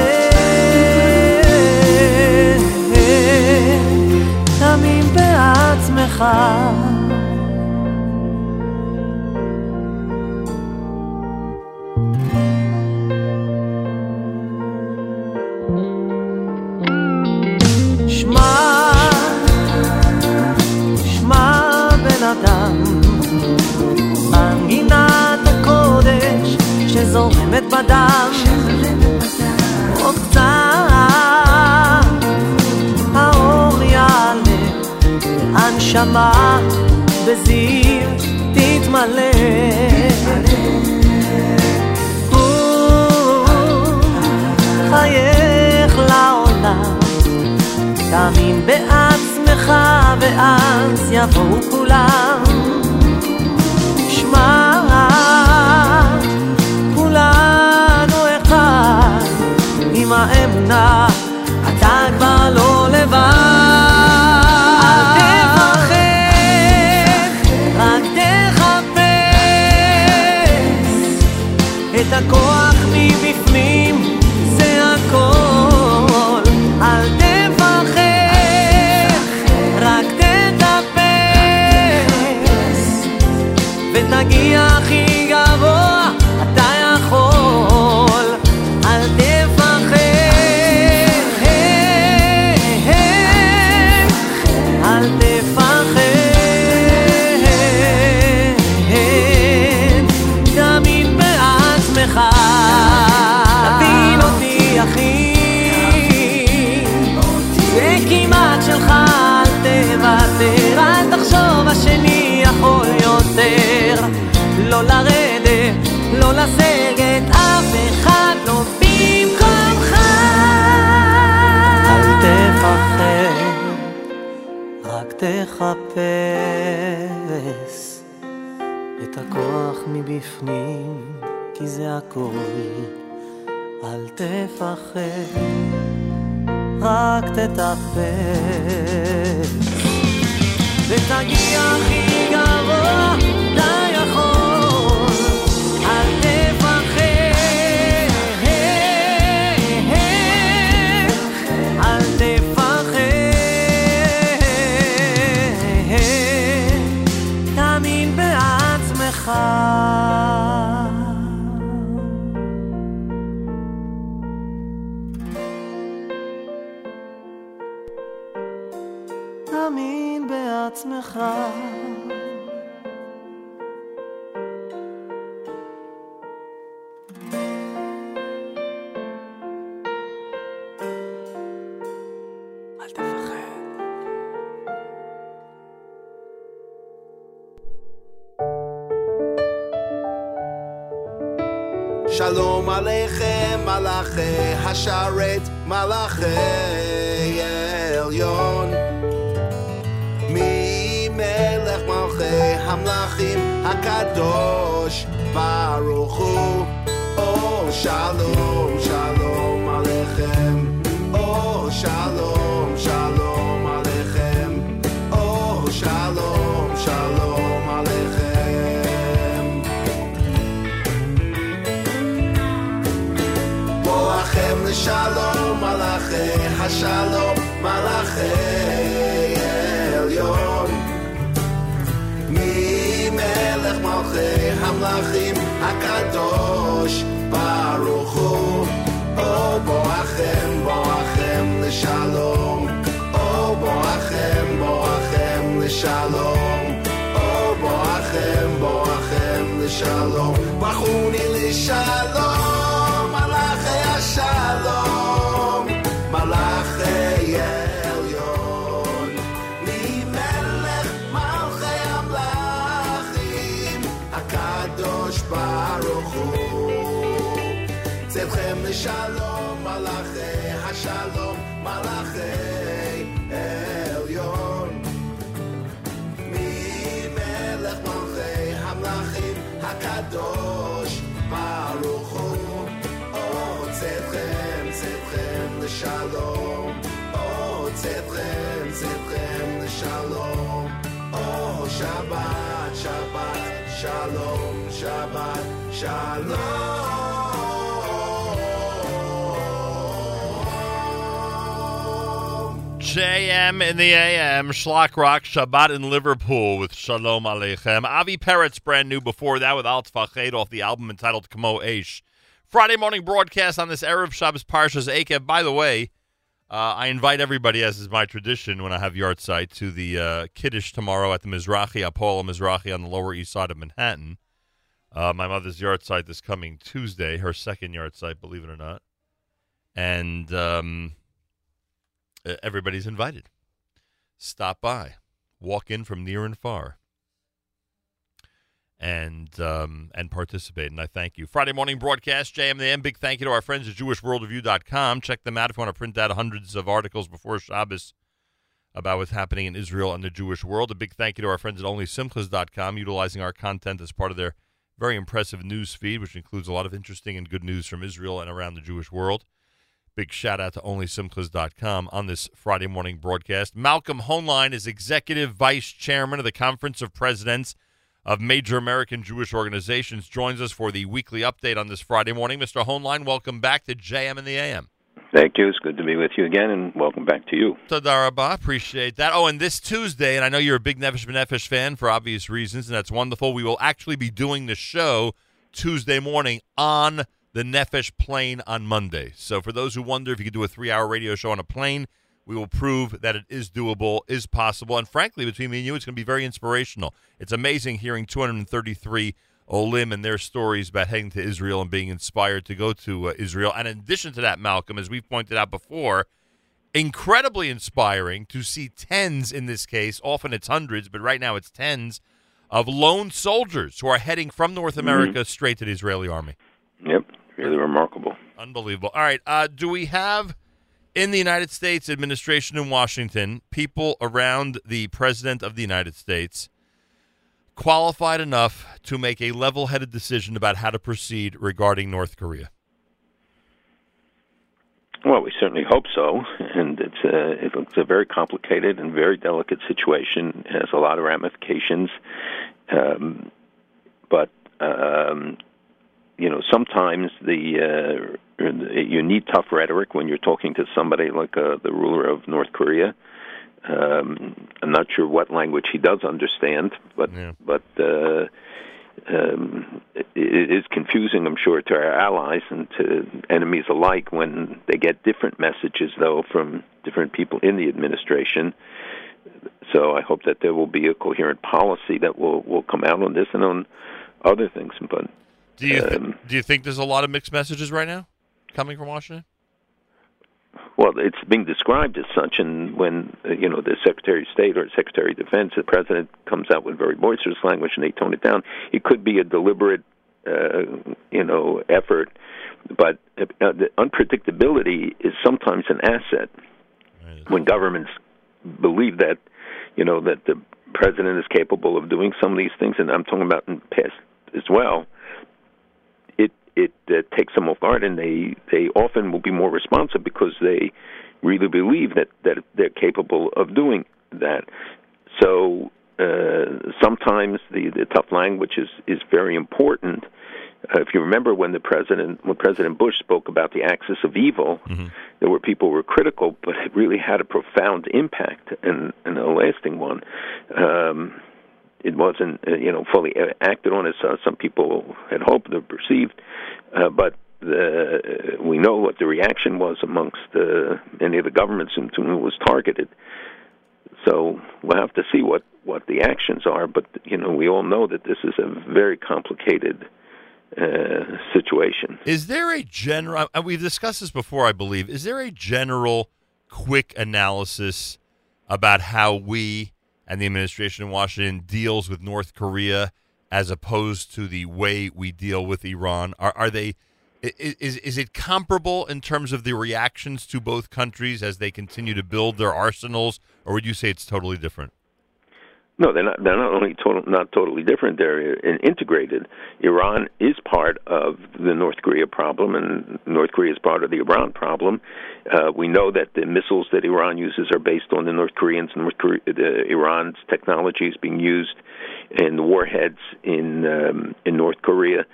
תאמין בעצמך. עוד קצת, האור יעלה, הנשמה בזיו תתמלא. חייך לעולם תאמין בעצמך ואז יבואו כולם. שמע, עם האמונה, אתה כבר לא לבד. רק תחפש את הכוח מבפנים, כי זה הכל. אל תפחד, רק תטפס, ותגיע הכי גבוה, מלאכי השרת מלאכי עליון. ממלך מלכי המלכים הקדוש ברוך הוא. או שלום שלום Shalom Malachei, Hashalom Malachei Elyon. Mi Melech Malchei Hamlachim Hakadosh Baruch Hu. Oh Boachem, Boachem Leshalom. Oh Boachem, Boachem Leshalom. Oh Boachem, Boachem Leshalom. Bachuni Leshalom. צאתכם לשלום מלאכי השלום מלאכי עליון ממלך מלכי המלכים הקדוש ברוך הוא או צאתכם צאתכם לשלום או צאתכם צאתכם לשלום או שבת שבת שלום שבת שלום JM in the AM, Shlock Rock, Shabbat in Liverpool with Shalom Aleichem. Avi Peretz, brand new before that with Alt Fached off the album entitled Kamo Eish. Friday morning broadcast on this Erev Shabbos Parshas Eikev. By the way, uh, I invite everybody, as is my tradition when I have yahrzeit, to the uh, Kiddush tomorrow at the Mizrahi, Apollo Mizrahi on the Lower East Side of Manhattan. Uh, my mother's yahrzeit this coming Tuesday, her second yahrzeit, believe it or not. And um, uh, everybody's invited. Stop by, walk in from near and far, and um, and participate. And I thank you. Friday morning broadcast, JMM. Big thank you to our friends at JewishWorldReview.com. Check them out if you want to print out hundreds of articles before Shabbos about what's happening in Israel and the Jewish world. A big thank you to our friends at OnlySimchas.com, utilizing our content as part of their very impressive news feed, which includes a lot of interesting and good news from Israel and around the Jewish world. Big shout out to OnlySimchas.com on this Friday morning broadcast. Malcolm Hoenlein is Executive Vice Chairman of the Conference of Presidents of Major American Jewish Organizations. Joins us for the weekly update on this Friday morning. Mr. Hoenlein, welcome back to JM and the AM. Thank you. It's good to be with you again, and welcome back to you. Tadarabah. Appreciate that. Oh, and this Tuesday, and I know you're a big Nefesh B'Nefesh fan for obvious reasons, and that's wonderful. We will actually be doing the show Tuesday morning on the Nefesh plane on Monday. So for those who wonder if you could do a three-hour radio show on a plane, we will prove that it is doable, is possible, and frankly, between me and you, it's going to be very inspirational. It's amazing hearing 233 Olim and their stories about heading to Israel and being inspired to go to uh, Israel. And in addition to that, Malcolm, as we've pointed out before, incredibly inspiring to see tens in this case. Often it's hundreds, but right now it's tens of lone soldiers who are heading from North America straight to the Israeli army. Yep, really remarkable. Unbelievable. All right, uh, do we have in the United States administration in Washington people around the president of the United States qualified enough to make a level-headed decision about how to proceed regarding North Korea? Well, we certainly hope so, <laughs> and it's a, it's a very complicated and very delicate situation. It has a lot of ramifications, um, but um, you know sometimes the uh, you need tough rhetoric when you're talking to somebody like uh, the ruler of North Korea. Um, I'm not sure what language he does understand, but but uh, um, it, it is confusing, I'm sure, to our allies and to enemies alike when they get different messages, though, from different people in the administration. So I hope that there will be a coherent policy that will will come out on this and on other things. But Do you th- um, do you think there's a lot of mixed messages right now coming from Washington? Well, it's being described as such, and when uh, you know the Secretary of State or Secretary of Defense, the President comes out with very boisterous language, and they tone it down. It could be a deliberate uh, you know effort. But uh, the unpredictability is sometimes an asset when governments believe that you know that the president is capable of doing some of these things, and I'm talking about in the past as well. It uh, takes them off guard, and they they often will be more responsive because they really believe that that they're capable of doing that. So uh, sometimes the the tough language is is very important. Uh, if you remember when the president when President Bush spoke about the axis of evil, there were people who were critical, but it really had a profound impact and, and a lasting one. Um, it wasn't uh, you know fully uh, acted on as uh, some people had hoped or perceived, uh, but the, we know what the reaction was amongst uh, many of the governments in whom it was targeted. So we'll have to see what what the actions are. But you know, we all know that this is a very complicated uh, situation. Is there a general? uh, We've discussed this before, I believe. Is there a general, quick analysis about how we and the administration in Washington deals with North Korea, as opposed to the way we deal with Iran? Are are they? Is is it comparable in terms of the reactions to both countries as they continue to build their arsenals, or would you say it's totally different? No, they're not. They're not only total, not totally different. They're in- integrated. Iran is part of the North Korea problem, and North Korea is part of the Iran problem. Uh, we know that the missiles that Iran uses are based on the North Koreans. North Korea, the Iran's technology is being used in warheads in um, in North Korea.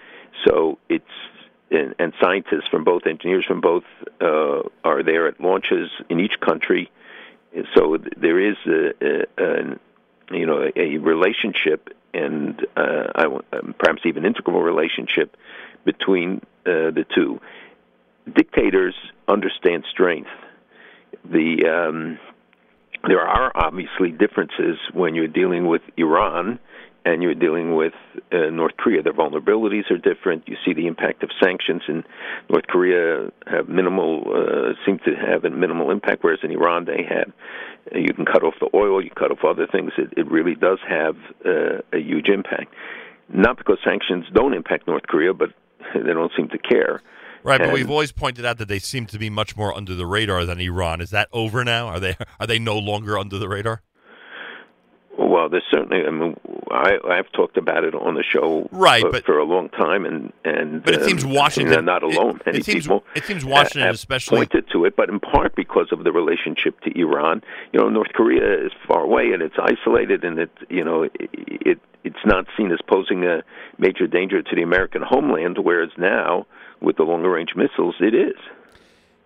So it's and, and scientists from both engineers from both uh, are there at launches in each country. So there is a, a, an you know a, relationship and uh, I, um, perhaps even integral relationship between uh, the two. Dictators understand strength. The um, there are obviously differences when you're dealing with Iran and you're dealing with uh, North Korea. Their vulnerabilities are different. You see the impact of sanctions in North Korea have minimal, uh, seem to have a minimal impact, whereas in Iran they have. You can cut off the oil, you cut off other things. It, it really does have uh, a huge impact. Not because sanctions don't impact North Korea, but <laughs> they don't seem to care. Right, but And- we've always pointed out that they seem to be much more under the radar than Iran. Is that over now? Are they are they no longer under the radar? Well, there's certainly. I mean, I I've talked about it on the show Right, for, but- for a long time, and and But it seems um, Washington- they're not alone. it Many seems- people it seems Washington have especially- pointed to it, but in part because of the relationship to Iran. You know, North Korea is far away and it's isolated, and it you know it, it it's not seen as posing a major danger to the American homeland, whereas now with the longer range missiles, it is.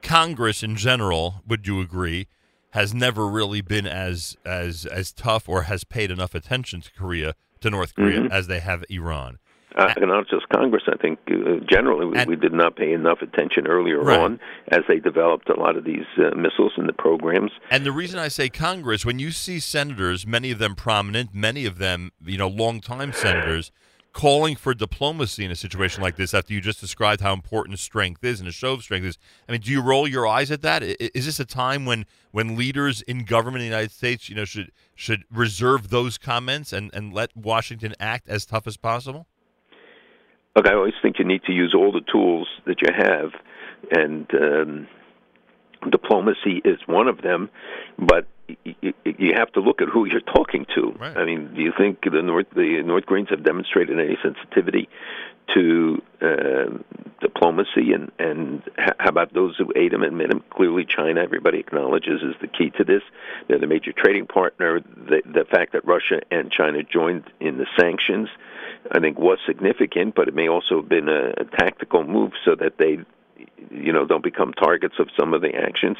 Congress in general, would you agree, has never really been as as as tough or has paid enough attention to Korea to North Korea Mhm. as they have Iran. Uh, and not just Congress. I think uh, generally we, we did not pay enough attention earlier Right. on as they developed a lot of these uh, missiles and the programs. And the reason I say Congress, when you see senators, many of them prominent, many of them, you know, longtime senators, calling for diplomacy in a situation like this after you just described how important strength is and a show of strength is. I mean, do you roll your eyes at that? Is this a time when, when leaders in government in the United States, you know, should should reserve those comments and, and let Washington act as tough as possible? Look, I always think you need to use all the tools that you have, and um, diplomacy is one of them. But you have to look at who you're talking to. Right. I mean, do you think the North the North Koreans have demonstrated any sensitivity to uh, diplomacy? And and h- how about those who aid them and admit them? Clearly, China, everybody acknowledges, is the key to this. They're the major trading partner. The, the fact that Russia and China joined in the sanctions. I think was significant, but it may also have been a, a tactical move so that they, you know, don't become targets of some of the actions.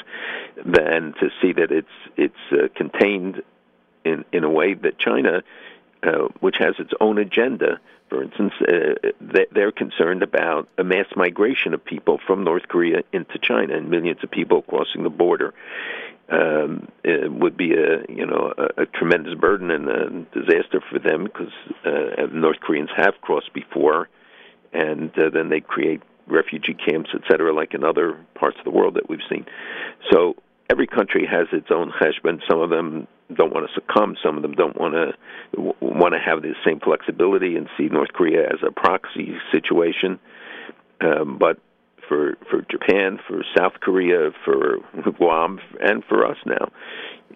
Then to see that it's it's uh, contained in in a way that China, uh, which has its own agenda, for instance, uh, they, they're concerned about a mass migration of people from North Korea into China and millions of people crossing the border. Um, it would be a you know a, a tremendous burden and a disaster for them because uh, North Koreans have crossed before, and uh, then they create refugee camps, etc., like in other parts of the world that we've seen. So every country has its own cheshbon. Some of them don't want to succumb. Some of them don't want to want to have the same flexibility and see North Korea as a proxy situation. Um, but for for Japan, for South Korea, for Guam, and for us now,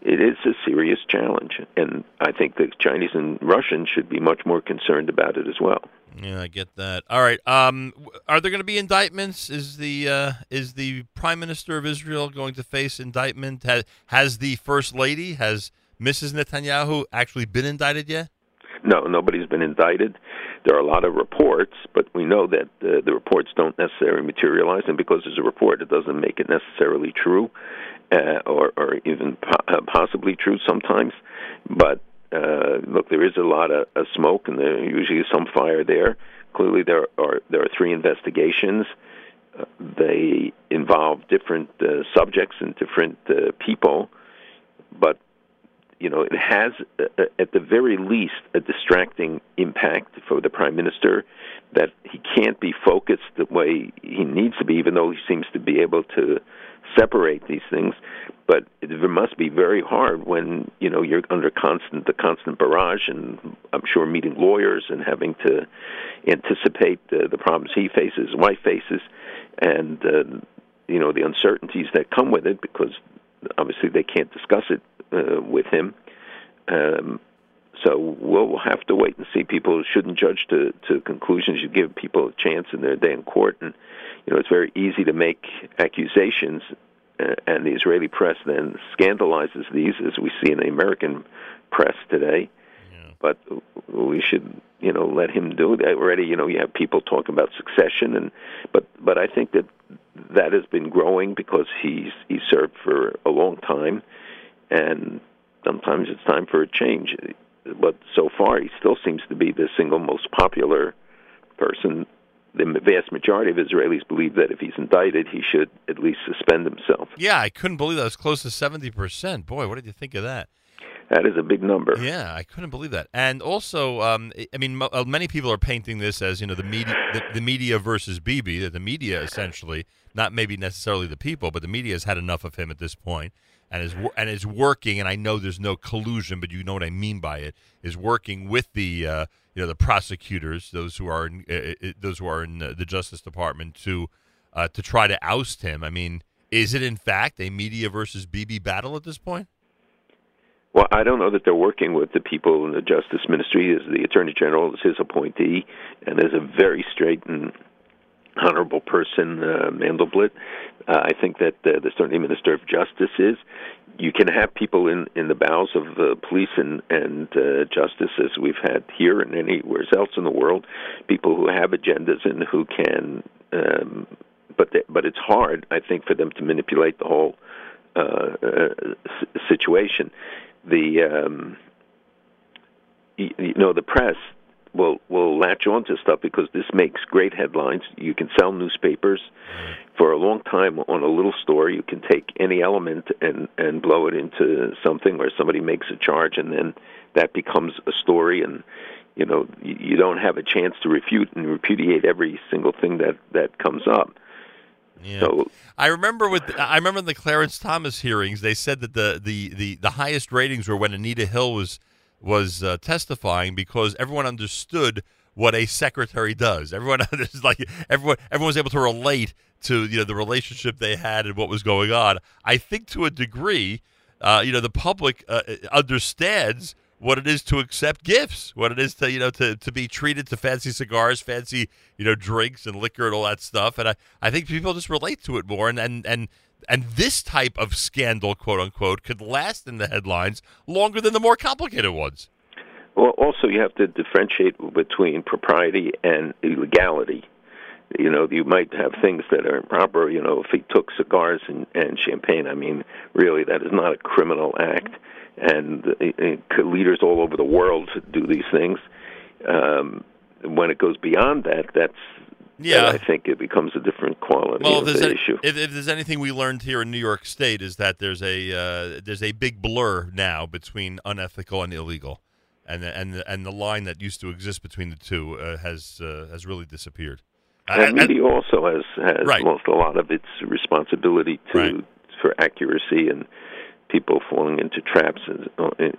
it is a serious challenge. And I think the Chinese and Russians should be much more concerned about it as well. Yeah, I get that. All right. Um, are there going to be indictments? Is the uh, is the Prime Minister of Israel going to face indictment? Has, has the First Lady, has Mrs. Netanyahu actually been indicted yet? No, nobody's been indicted. There are a lot of reports, but we know that uh, the reports don't necessarily materialize, and because there's a report, it doesn't make it necessarily true, uh, or, or even po- uh, possibly true sometimes. But uh, look, there is a lot of, of smoke, and there usually is some fire there. Clearly, there are there are three investigations. Uh, they involve different uh, subjects and different uh, people, but you know, it has, uh, at the very least, a distracting impact for the prime minister that he can't be focused the way he needs to be, even though he seems to be able to separate these things. But it must be very hard when you know you're under constant the constant barrage, and I'm sure meeting lawyers and having to anticipate uh, the problems he faces, wife faces, and uh, you know the uncertainties that come with it because obviously they can't discuss it uh, with him. Um, so we'll have to wait and see. People shouldn't judge to, to conclusions. You give people a chance in their day in court, and you know it's very easy to make accusations, uh, and the Israeli press then scandalizes these, as we see in the American press today. But we should, you know, let him do that. Already, you know, you have people talking about succession, and but but I think that that has been growing because he's he served for a long time, and sometimes it's time for a change. But so far, he still seems to be the single most popular person. The vast majority of Israelis believe that if he's indicted, he should at least suspend himself. Yeah, I couldn't believe that. It was close to 70%. Boy, what did you think of that? That is a big number. Yeah, I couldn't believe that. And also, um, I- mean, uh, many people are painting this as you know the media, the, the media versus Bibi. That the media essentially, not maybe necessarily the people, but the media has had enough of him at this point, and is and is working. And I know there's no collusion, but you know what I mean by it. Is working with the uh, you know the prosecutors, those who are in, uh, uh, those who are in uh, the Justice Department to uh, to try to oust him. I mean, is it in fact a media versus Bibi battle at this point? Well, I don't know that they're working with the people in the Justice Ministry. As the Attorney General is his appointee, and is a very straight and honorable person, uh, Mandelblit. Uh, I think that uh, the certainly Minister of Justice is. You can have people in in the bowels of the police and and uh, justice, as we've had here and anywhere else in the world, people who have agendas and who can. Um, but they, but it's hard, I think, for them to manipulate the whole uh, uh, situation. The um, you, know the press will will latch on to stuff because this makes great headlines. You can sell newspapers for a long time on a little story. You can take any element and and blow it into something where somebody makes a charge, and then that becomes a story. And you know you, you don't have a chance to refute and repudiate every single thing that that comes up. Yeah. So I remember with I remember in the Clarence Thomas hearings, they said that the the the, the highest ratings were when Anita Hill was was uh, testifying because everyone understood what a secretary does. Everyone <laughs> understood, like everyone everyone was able to relate to you know the relationship they had and what was going on. I think to a degree, uh, you know, the public uh, understands what it is to accept gifts, what it is to you know to, to be treated to fancy cigars, fancy you know drinks and liquor and all that stuff. And I, I think people just relate to it more. And and and and this type of scandal, quote unquote, could last in the headlines longer than the more complicated ones. Well, also you have to differentiate between propriety and illegality. You know, you might have things that are improper. You know, if he took cigars and, and champagne, I mean, really, that is not a criminal act. And leaders all over the world do these things. Um, when it goes beyond that, that's Yeah. I think it becomes a different quality Well, of if there's, the a- issue. if, if there's anything we learned here in New York State is that there's a uh, there's a big blur now between unethical and illegal, and the, and the, and the line that used to exist between the two uh, has uh, has really disappeared. And media also has has Right. lost a lot of its responsibility to for accuracy and people falling into traps in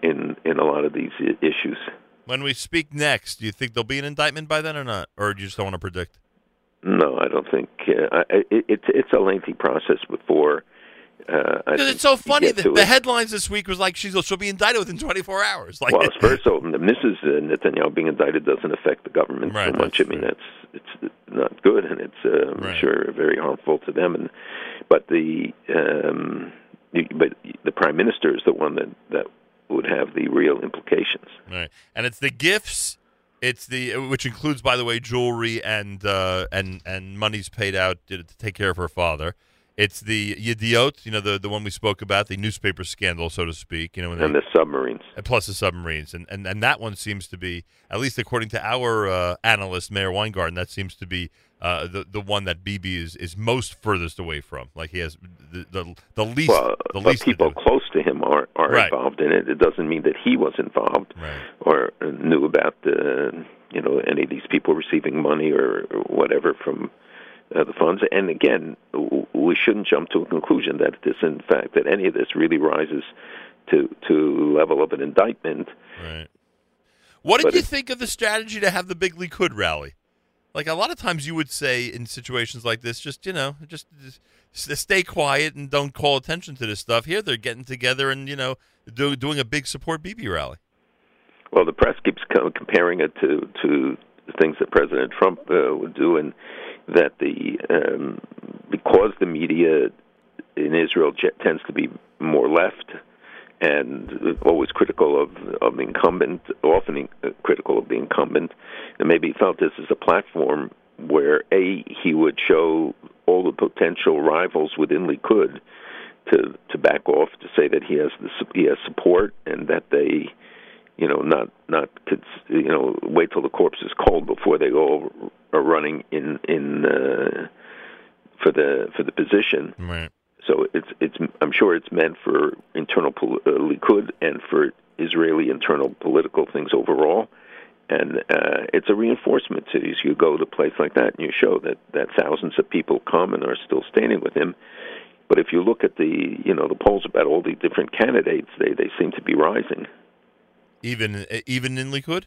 in, in a lot of these issues. When we speak next, do you think there'll be an indictment by then or not, or do you just don't want to predict? No, I don't think uh, I, it, it's it's a lengthy process before. Uh, Because it's so funny. get The, it. headlines this week was like she's she'll be indicted within 24 hours. Like, well, <laughs> first of all, Mrs. uh, Netanyahu being indicted doesn't affect the government so much. I mean, that's it's not good, and it's uh, I'm sure very harmful to them. And but the um, but the prime minister is the one that that would have the real implications. Right, and it's the gifts. It's the which includes, by the way, jewelry and uh, and and monies paid out to take care of her father. It's the Yediot, you know, the the one we spoke about, the newspaper scandal, so to speak. You know, And they- the submarines. and plus the submarines, and, and and that one seems to be, at least according to our uh, analyst Mayor Weingarten, that seems to be uh, the the one that Bibi is, is most furthest away from. Like he has the the, the least well, the least people close to him are are Right. involved in it. It doesn't mean that he was involved or uh, knew about the you know any of these people receiving money or, or whatever from uh, the funds. And again, w- we shouldn't jump to a conclusion that this, in fact, that any of this really rises to to level of an indictment. Right. What did But you it- think of the strategy to have the big Likud rally? Like a lot of times, you would say in situations like this, just you know, just, just stay quiet and don't call attention to this stuff. Here, they're getting together and you know, do, doing a big support Bibi rally. Well, the press keeps comparing it to to things that President Trump uh, would do, and that the um, because the media in Israel tends to be more left and always critical of of the incumbent, often in, uh, critical of the incumbent, and maybe felt this is a platform where a he would show all the potential rivals within Likud to to back off to say that he has the he has support and that they you know not not you know wait till the corpse is cold before they all are running in in uh, for the for the position Right. so it's it's I'm sure it's meant for internal pol- uh, Likud and for Israeli internal political things overall and uh, it's a reinforcement to these. You go to a place like that and you show that that thousands of people come and are still standing with him. But if you look at the you know the polls about all the different candidates, they they seem to be rising. Even even in Likud,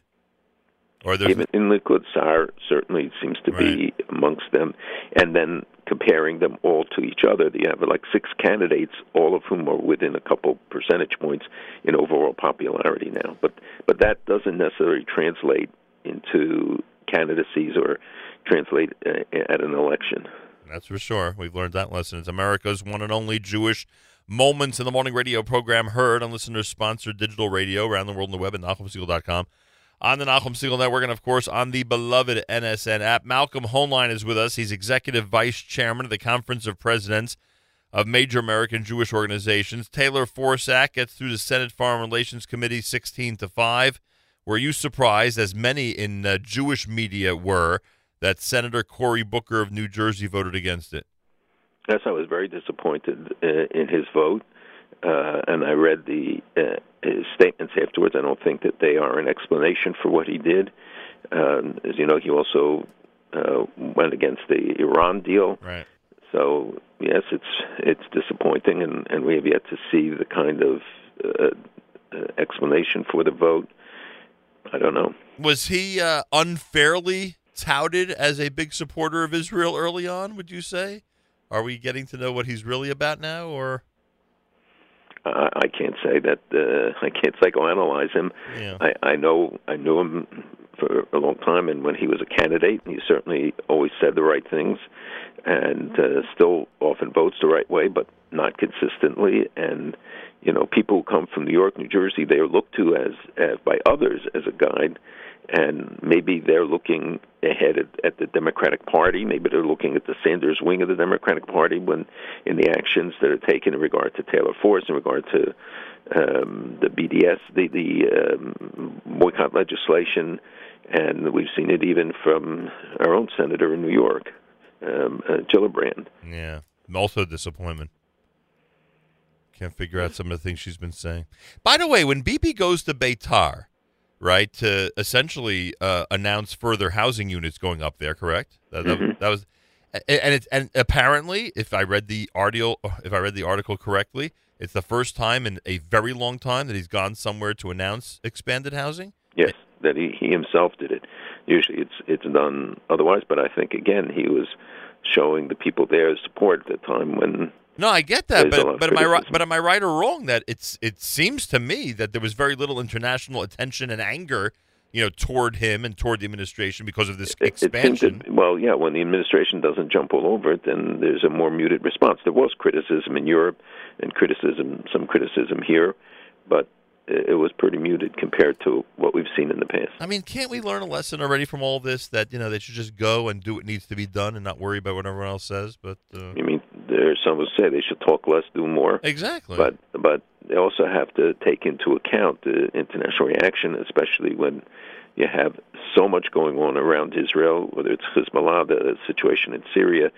or there's Even in Likud, Sa'ar certainly seems to be amongst them. And then comparing them all to each other, you have like six candidates, all of whom are within a couple percentage points in overall popularity now. But but that doesn't necessarily translate into candidacies or translate uh, at an election. That's for sure. We've learned that lesson. It's America's one and only Jewish Moments in the Morning radio program heard on listeners sponsored digital radio around the world on the web at NachumSegal.com, on the Nachum Segal Network, and of course on the beloved NSN app. Malcolm Hoenlein is with us. He's Executive Vice Chairman of the Conference of Presidents of Major American Jewish Organizations. Taylor Force Act gets through the Senate Foreign Relations Committee 16 to 5. Were you surprised, as many in uh, Jewish media were, that Senator Cory Booker of New Jersey voted against it? Yes, I was very disappointed uh, in his vote, uh, and I read the uh, his statements afterwards. I don't think that they are an explanation for what he did. Um, as you know, he also uh, went against the Iran deal. Right. So yes, it's it's disappointing, and, and we have yet to see the kind of uh, uh, explanation for the vote. I don't know. Was he uh, unfairly touted as a big supporter of Israel early on, would you say? Are we getting to know what he's really about now, or I, I can't say that. Uh, <laughs> I can't psychoanalyze him. Yeah. I, I know I knew him for a long time, and when he was a candidate, he certainly always said the right things, and uh, still often votes the right way, but not consistently. And you know, people who come from New York, New Jersey, they are looked to as, as by others as a guide, and maybe they're looking ahead at, at the Democratic Party. Maybe they're looking at the Sanders wing of the Democratic Party when in the actions that are taken in regard to Taylor Force, in regard to um, the BDS, the the um, boycott legislation, and we've seen it even from our own senator in New York, um, uh, Gillibrand. yeah, also disappointment. Can't figure out some of the things she's been saying. By the way, when Bibi goes to Beitar, right, to essentially uh, announce further housing units going up there, correct? That, that- Mhm. that was, and it's and apparently, if I read the article, <sighs> if I read the article correctly, it's the first time in a very long time that he's gone somewhere to announce expanded housing. Yes, that he, he himself did it. Usually it's it's done otherwise, but I think again he was showing the people there support at the time when No, I get that, There's a lot but but am I right? But am I right or wrong that it's it seems to me that there was very little international attention and anger, you know, toward him and toward the administration because of this it expansion. that, well, yeah, when the administration doesn't jump all over it, then there's a more muted response. There was criticism in Europe and criticism, some criticism here, but it it was pretty muted compared to what we've seen in the past. I mean, can't we learn a lesson already from all this that you know they should just go and do what needs to be done and not worry about what everyone else says? But uh, I mean, there's some who say they should talk less, do more. Exactly. But but they also have to take into account the international reaction, especially when you have so much going on around Israel, whether it's Hezbollah, the situation in Syria,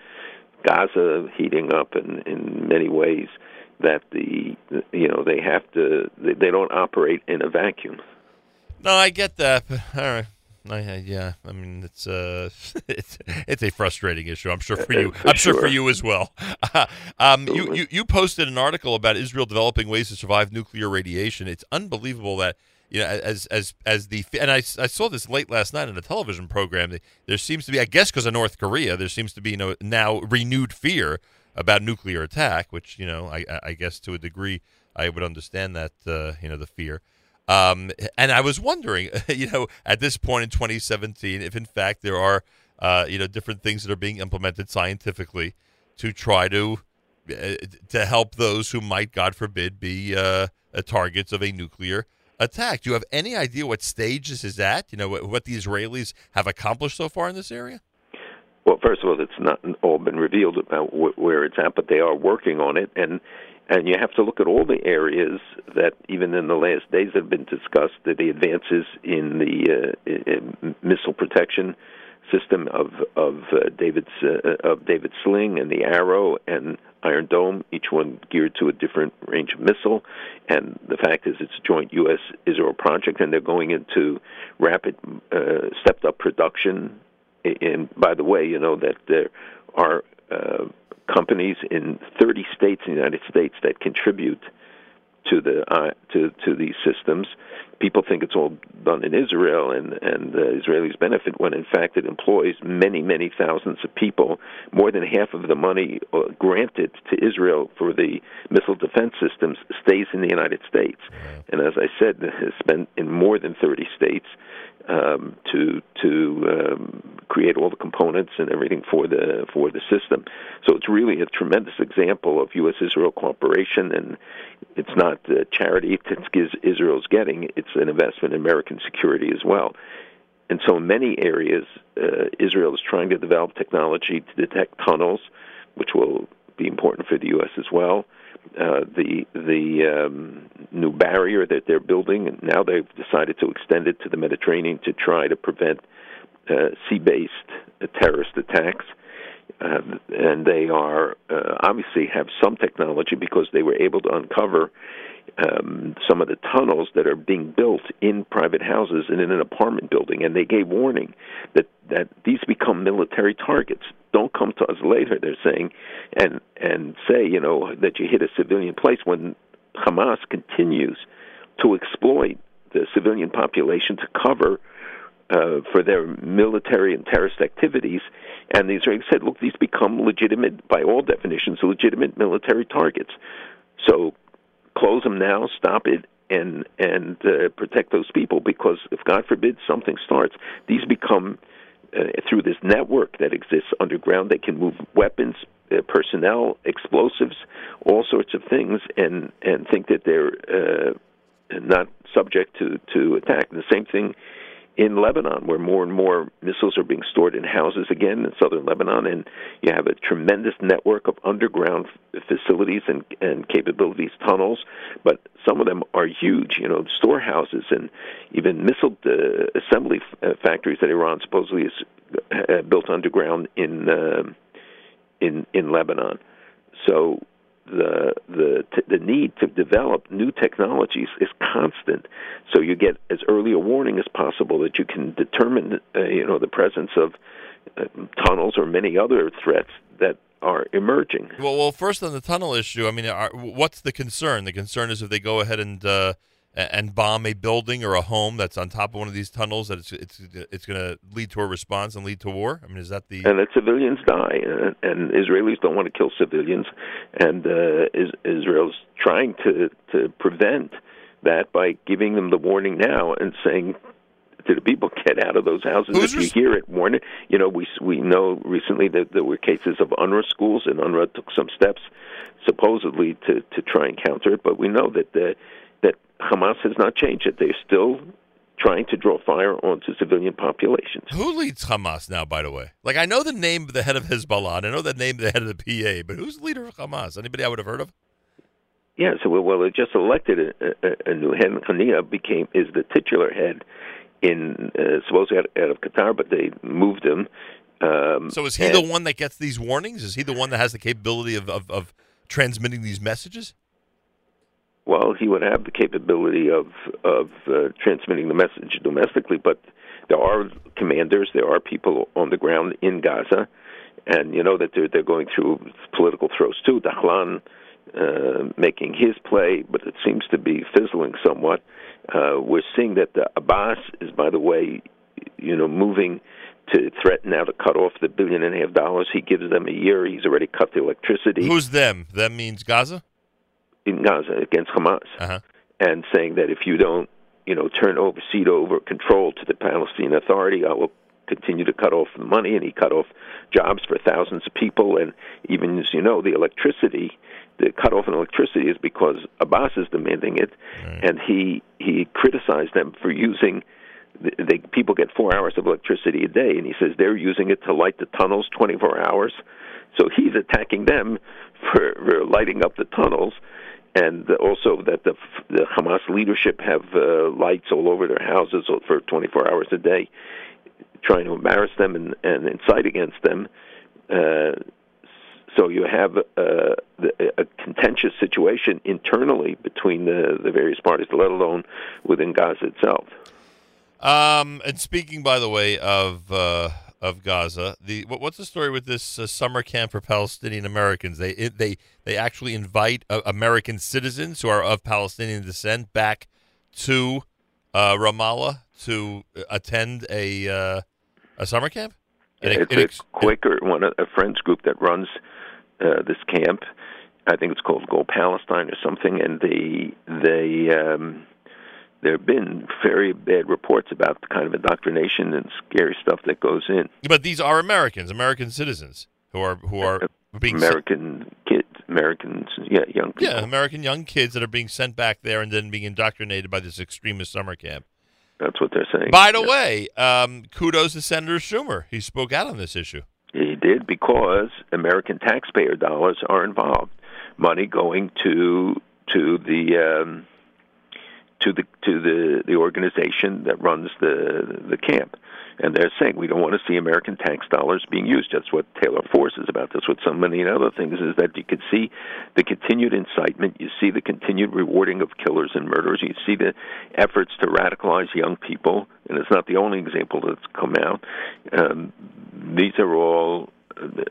Gaza heating up in in many ways. That the you know they have to they, they don't operate in a vacuum. no, I get that. But <laughs> all right. I, I, yeah, I mean it's uh <laughs> it's it's a frustrating issue. I'm sure for you. <laughs> For I'm sure for you as well. <laughs> um, you, you you posted an article about Israel developing ways to survive nuclear radiation. It's unbelievable that you know as as as the and I, I saw this late last night in a television program. There seems to be, I guess, because of North Korea, there seems to be you know, now renewed fear about nuclear attack. Which you know, I I- I guess to a degree, I would understand that uh, you know the fear. Um, and I was wondering, <laughs> you know, at this point in 2017, if in fact there are, uh, you know, different things that are being implemented scientifically to try to uh, to help those who might, God forbid, be uh, targets of a nuclear attack. Do you have any idea what stage this is at? You know, what, what the Israelis have accomplished so far in this area? Well, first of all, it's not all been revealed about wh- where it's at, but they are working on it, and and you have to look at all the areas that even in the last days have been discussed. The advances in the uh, i- i- missile protection system of of uh, David's uh, of David Sling and the Arrow and Iron Dome, each one geared to a different range of missile. And the fact is, it's a joint U.S. Israel project, and they're going into rapid, uh, stepped up production and by the way, you know that there are uh, companies in 30 states in the United States that contribute to the uh, to to these systems. People think it's all done in Israel, and and the Israelis benefit when in fact it employs many many thousands of people. More than half of the money uh, granted to Israel for the missile defense systems stays in the United States, and as I said, <laughs> has spent in more than 30 states um, to to um, create all the components and everything for the for the system. So it's really a tremendous example of U.S. Israel cooperation, and it's not uh, charity that Is- Israel's getting; it's an investment in American security as well. And so, in many areas, uh, Israel is trying to develop technology to detect tunnels, which will be important for the U.S. as well. Uh, the the um, new barrier that they're building, and now they've decided to extend it to the Mediterranean to try to prevent uh, sea-based uh, terrorist attacks. Uh, and they are uh, obviously have some technology because they were able to uncover um, some of the tunnels that are being built in private houses and in an apartment building, and they gave warning that that these become military targets. Don't come to us later, they're saying, and and say you know that you hit a civilian place when Hamas continues to exploit the civilian population to cover uh, for their military and terrorist activities. And the Israelis said, look, these become legitimate, by all definitions, legitimate military targets. So close them now, stop it, and and uh, protect those people because if God forbid something starts, these become through this network that exists underground. They can move weapons, uh, personnel, explosives, all sorts of things, and and think that they're uh, not subject to to attack. The same thing in Lebanon, where more and more missiles are being stored in houses again in southern Lebanon, and you have a tremendous network of underground facilities and, and capabilities, tunnels, but some of them are huge, you know, storehouses and even missile uh, assembly f- uh, factories that Iran supposedly has uh, built underground in uh, in in Lebanon. So the the t- the need to develop new technologies is constant. So you get as early a warning as possible that you can determine, uh, you know, the presence of uh, tunnels or many other threats that are emerging. Well, well, first on the tunnel issue, I mean, are, what's the concern? The concern is if they go ahead and uh, and bomb a building or a home that's on top of one of these tunnels, that it's it's it's going to lead to a response and lead to war. I mean, is that the and that civilians die, and, and Israelis don't want to kill civilians, and uh, is, Israel's trying to to prevent that by giving them the warning now and saying to the people, get out of those houses. Who's if you hear it, warn it. You know, we we know recently that there were cases of UNRWA schools, and UNRWA took some steps supposedly to to try and counter it, but we know that the, Hamas has not changed. That they're still trying to draw fire onto civilian populations. Who leads Hamas now, by the way? Like, I know the name of the head of Hezbollah, and I know the name of the head of the PA, but who's the leader of Hamas? Anybody I would have heard of? Yeah, so well, well they just elected a, a, a new head. Haniyeh became is the titular head in uh, supposedly out, out of Qatar, but they moved him. Um, So is he the one that gets these warnings? Is he the one that has the capability of, of, of transmitting these messages? Well, he would have the capability of of uh, transmitting the message domestically, but there are commanders, there are people on the ground in Gaza, and you know that they're they're going through political throes too. Dahlan uh, making his play, but it seems to be fizzling somewhat. Uh, we're seeing that the Abbas is, by the way, you know, moving to threaten now to cut off the billion and a half dollars he gives them a year. He's already cut the electricity Who's them? Them means Gaza? In Gaza against Hamas, Uh-huh. and saying that if you don't, you know, turn over, cede over control to the Palestinian Authority, I will continue to cut off the money. And he cut off jobs for thousands of people, and even as you know, the electricity, the cut off in electricity is because Abbas is demanding it, and he he criticized them for using. They, people get four hours of electricity a day, and he says they're using it to light the tunnels 24 hours. So he's attacking them <laughs> for, for lighting up the tunnels, and also that the, the Hamas leadership have uh, lights all over their houses for 24 hours a day, trying to embarrass them and, and incite against them. Uh, so you have uh, the- a contentious situation internally between the, the various parties, let alone within Gaza itself. Um, and speaking, by the way, of uh, of Gaza, the what, what's the story with this uh, summer camp for Palestinian Americans? They it, they they actually invite uh, American citizens who are of Palestinian descent back to uh, Ramallah to uh, attend a uh, a summer camp. And it- it's it a Quaker, one a friends group that runs uh, this camp. I think it's called Go Palestine or something, and they they um, there have been very bad reports about the kind of indoctrination and scary stuff that goes in. but these are Americans, American citizens who are who are being sent- American kids, Americans, yeah, young people. yeah, American young kids that are being sent back there and then being indoctrinated by this extremist summer camp. That's what they're saying. By the way, um, kudos to Senator Schumer. He spoke out on this issue. He did because American taxpayer dollars are involved, money going to to the um, to the to the the organization that runs the the camp, and they're saying we don't want to see American tax dollars being used. That's what Taylor Force is about. That's what so many other things is that you could see the continued incitement. You see the continued rewarding of killers and murderers. You see the efforts to radicalize young people, and it's not the only example that's come out. Um, these are all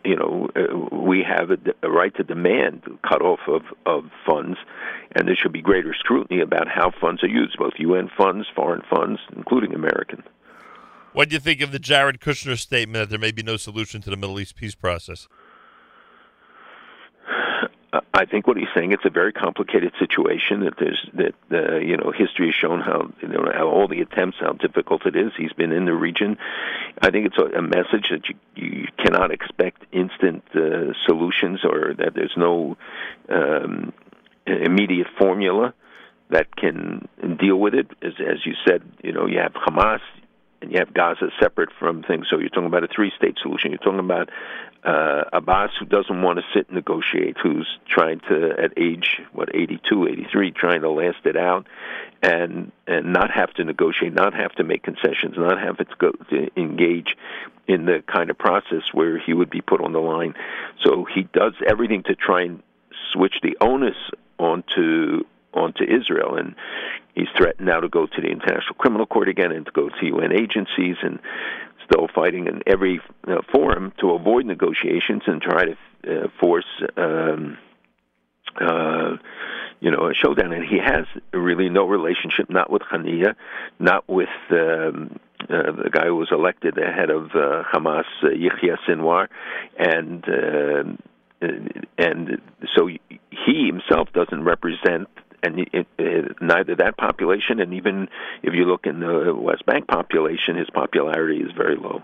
you know, we have a, right to demand cut off of, of funds, and there should be greater scrutiny about how funds are used, both UN funds, foreign funds, including American. What do you think of the Jared Kushner statement that there may be no solution to the Middle East peace process? I think what he's saying it's a very complicated situation. That there's that uh, you know history has shown how you know how all the attempts how difficult it is. He's been in the region. I think it's a, a message that you you cannot expect instant uh, solutions or that there's no um, immediate formula that can deal with it. As as you said, you know you have Hamas and you have Gaza separate from things. So you're talking about a three-state solution. You're talking about uh, Abbas, who doesn't want to sit and negotiate, who's trying to, at age what 82, 83, trying to last it out, and and not have to negotiate, not have to make concessions, not have to go to engage in the kind of process where he would be put on the line. So he does everything to try and switch the onus onto onto Israel, and he's threatened now to go to the International Criminal Court again and to go to UN agencies, and still fighting in every uh, forum to avoid negotiations and try to uh, force. Um, uh, you know, a showdown, and he has really no relationship, not with Hania, not with um, uh, the guy who was elected the head of uh, Hamas, uh, Yahya Sinwar, and uh, and so he himself doesn't represent and it, uh, neither that population, and even if you look in the West Bank population, his popularity is very low.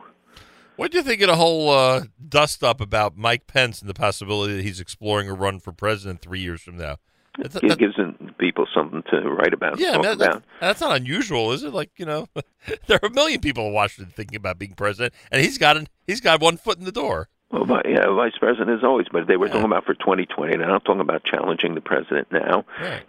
What do you think of the whole uh, dust up about Mike Pence and the possibility that he's exploring a run for president three years from now? That's, It gives people something to write about, yeah, talk that, about. that- that's not unusual, is it? Like you know, <laughs> there are a million people in Washington thinking about being president, and he's got an, he's got one foot in the door. Well, yeah, vice president is always, but they were talking about for 2020. They're not talking about challenging the president now,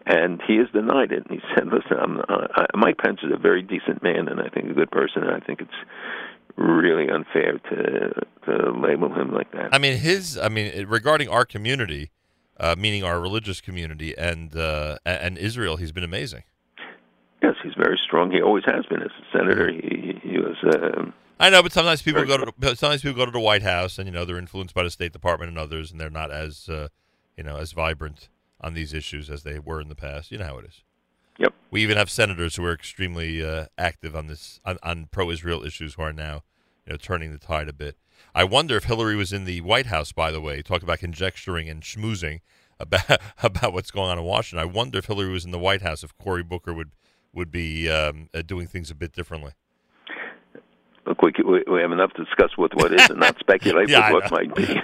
and he has denied it. And he said, "Listen, I'm, uh, I, Mike Pence is a very decent man, and I think a good person, and I think it's really unfair to to label him like that." I mean, his. I mean, regarding our community, uh, meaning our religious community and uh, and Israel, he's been amazing. Yes, he's very strong. He always has been as a senator. He he was. Um, I know, but sometimes people go to sometimes people go to the White House, and you know they're influenced by the State Department and others, and they're not as uh, you know as vibrant on these issues as they were in the past. You know how it is. Yep. We even have senators who are extremely uh, active on this on, on pro-Israel issues who are now you know turning the tide a bit. I wonder if Hillary was in the White House. By the way, talk about conjecturing and schmoozing about <laughs> about what's going on in Washington. I wonder if Hillary was in the White House, if Cory Booker would would be um, uh, doing things a bit differently. Look, we, we we have enough to discuss with what is and not <laughs> speculate Yeah, with what might be.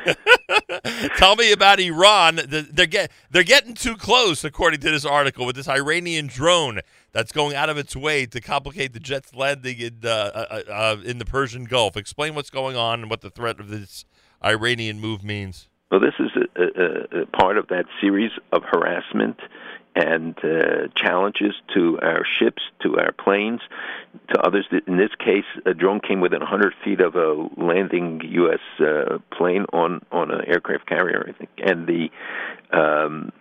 <laughs> Tell me about Iran. They're get they're getting too close, according to this article, with this Iranian drone that's going out of its way to complicate the jet's landing in uh, uh, uh, in the Persian Gulf. Explain what's going on and what the threat of this Iranian move means. Well, this is a, a, a part of that series of harassment and uh, challenges to our ships, to our planes, to others. In this case, a drone came within 100 feet of a landing U.S. Uh, plane on on an aircraft carrier, I think, and the. Um,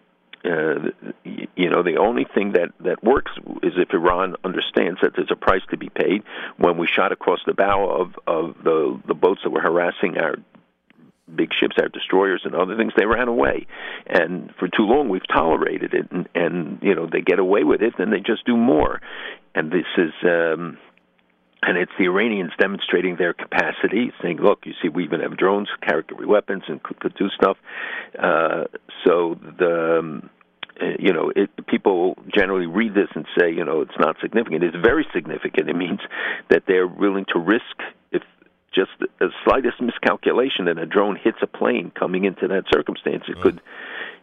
uh, you know, the only thing that that works is if Iran understands that there's a price to be paid. When we shot across the bow of of the the boats that were harassing our big ships, our destroyers and other things, they ran away. And for too long, we've tolerated it, and, and you know they get away with it, then they just do more. And this is. Um, and it's the Iranians demonstrating their capacity, saying, "Look, you see, we even have drones, carry weapons, and could, could do stuff." Uh, so the um, uh, you know, it, people generally read this and say, you know, it's not significant. It's very significant. It means that they're willing to risk if just the slightest miscalculation and a drone hits a plane coming into that circumstance, it could,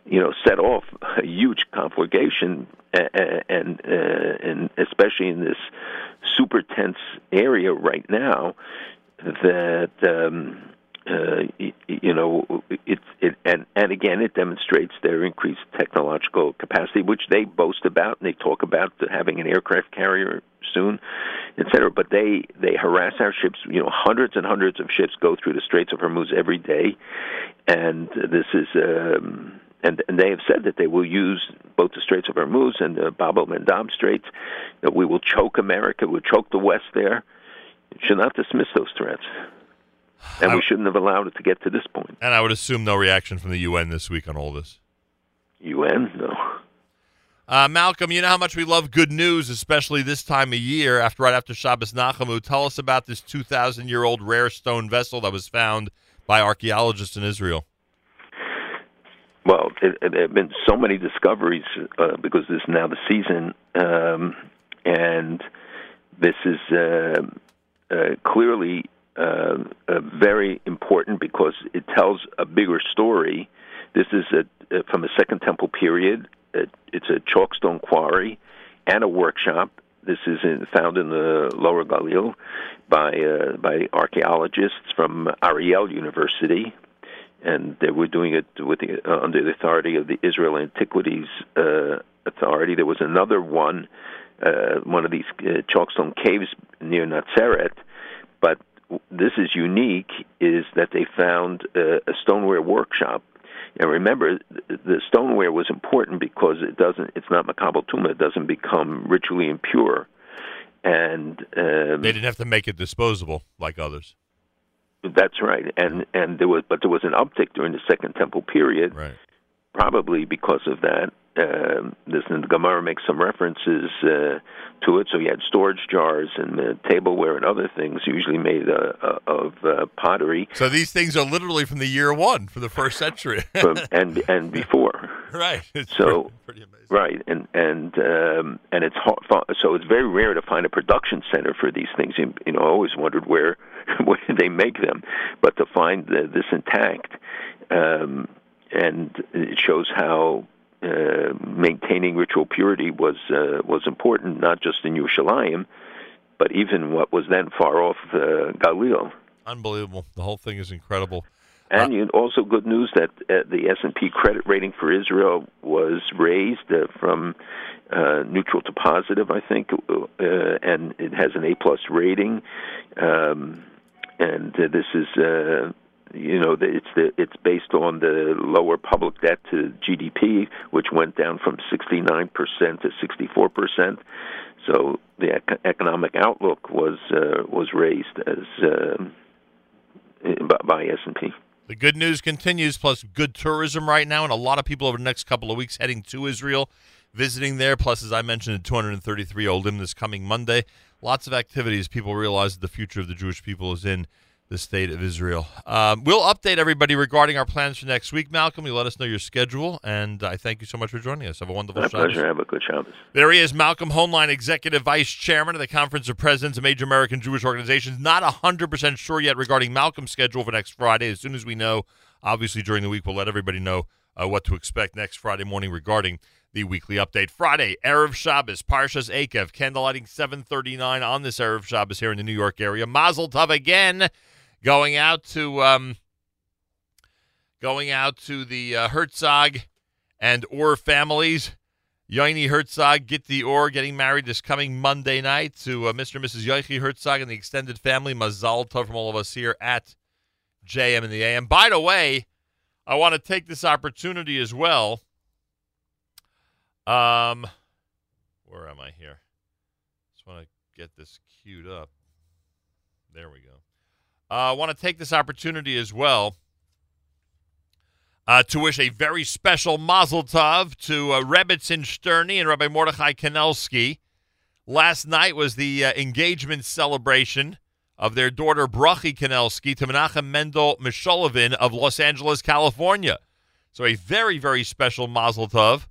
you know, set off a huge conflagration, a- a- and uh, and especially in this super tense area right now, that. Um, uh, you know, it, it and and again, it demonstrates their increased technological capacity, which they boast about and they talk about having an aircraft carrier soon, et cetera. But they they harass our ships. You know, hundreds and hundreds of ships go through the Straits of Hormuz every day, and this is. Um, and, and they have said that they will use both the Straits of Hormuz and the Bab el Mandeb Straits. That we will choke America, we'll choke the West there. Should not dismiss those threats and we shouldn't have allowed it to get to this point. And I would assume no reaction from the UN this week on all this. UN, no. Uh, Malcolm, you know how much we love good news, especially this time of year. After right after Shabbos Nachamu, tell us about this 2,000 year old rare stone vessel that was found by archaeologists in Israel. Well, it, it, there have been so many discoveries uh, because this is now the season, um, and this is uh, uh, clearly uh, uh, very important because it tells a bigger story. This is a, uh, from the Second Temple period. It, it's a chalkstone quarry and a workshop. This is in, found in the Lower Galil by uh, by archaeologists from Ariel University, and they were doing it with the, uh, under the authority of the Israel Antiquities uh, Authority. There was another one, uh, one of these uh, chalkstone caves near Nazareth, but this is unique is that they found uh, a stoneware workshop. And remember, the stoneware was important because it doesn't. It's not makabel tuma. It doesn't become ritually impure. And um, They didn't have to make it disposable like others. That's right, and and there was, but there was an uptick during the Second Temple period, right. probably because of that. Um, this and the Gemara makes some references uh, to it. So you had storage jars and uh, tableware and other things, usually made uh, uh, of uh, pottery, So these things are literally from the year one, for the first century. <laughs> from, and and before. <laughs> right. It's So pretty, pretty amazing. right, and and um, and it's hard, so it's very rare to find a production center for these things. You, you know, I always wondered where <laughs> where did they make them, but to find the, this intact, um, and it shows how. Uh, maintaining ritual purity was uh, was important, not just in Yerushalayim, but even what was then far off uh. Unbelievable. The whole thing is incredible. And you, also good news that uh, the S&P credit rating for Israel was raised uh, from uh, neutral to positive, I think, uh, and it has an A plus rating. Um, and uh, this is, uh, you know, it's the it's based on the lower public debt to GDP, which went down from 69 percent to 64 percent. So the ec- economic outlook was uh, was raised as uh, by, by S&P. The good news continues, plus good tourism right now, and a lot of people over the next couple of weeks heading to Israel, visiting there. Plus, as I mentioned, the 233 Olim this coming Monday. Lots of activities. People realize that the future of the Jewish people is in the state of Israel. Um, we'll update everybody regarding our plans for next week, Malcolm. You let us know your schedule, and I thank you so much for joining us. Have a wonderful My Shabbos. pleasure. Have a good Shabbos. There he is, Malcolm Hoenlein, Executive Vice Chairman of the Conference of Presidents of Major American Jewish Organizations. Not 100% sure yet regarding Malcolm's schedule for next Friday. As soon as we know, obviously during the week, we'll let everybody know uh, what to expect next Friday morning regarding the weekly update. Friday, Erev Shabbos, Parshas Eikev, candlelighting 739 on this Erev Shabbos here in the New York area. Mazel Tov again, going out to... Um, going out to the uh, Herzog and Orr families. Yoini Herzog, get the Orr, getting married this coming Monday night to uh, Mr. and Mrs. Yoichi Herzog and the extended family. Mazal tov from all of us here at JM and the AM. By the way, I want to take this opportunity as well. Um, where am I here? Just want to get this queued up. There we go. Uh, I want to take this opportunity as well uh, to wish a very special Mazel Tov to uh, Rebbitzin Sterny and Rabbi Mordechai Kanelsky. Last night was the uh, engagement celebration of their daughter Brachi Kanelsky to Menachem Mendel Mishulovin of Los Angeles, California. So a very, very special Mazel Tov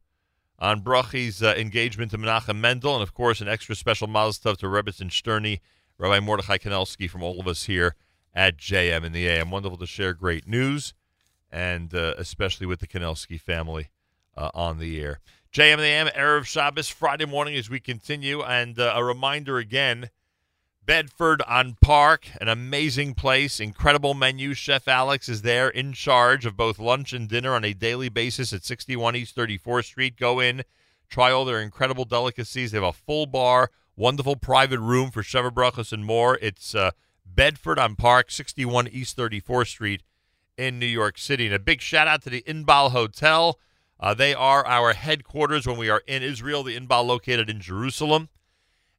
on Brachi's uh, engagement to Menachem Mendel, and of course an extra special Mazel Tov to Rebbitzin Sterny, Rabbi Mordechai Kanelsky from all of us here at JM in the AM. Wonderful to share great news and uh, especially with the Kanelsky family uh, on the air. JM and the AM, Erev Shabbos, Friday morning as we continue. And uh, a reminder again Bedford on Park, an amazing place, incredible menu. Chef Alex is there in charge of both lunch and dinner on a daily basis at 61 East 34th Street. Go in, try all their incredible delicacies. They have a full bar, wonderful private room for Sheva Brachos and more. It's uh, Bedford on Park, 61 East 34th Street in New York City. And a big shout out to the Inbal Hotel. Uh, they are our headquarters when we are in Israel, the Inbal located in Jerusalem.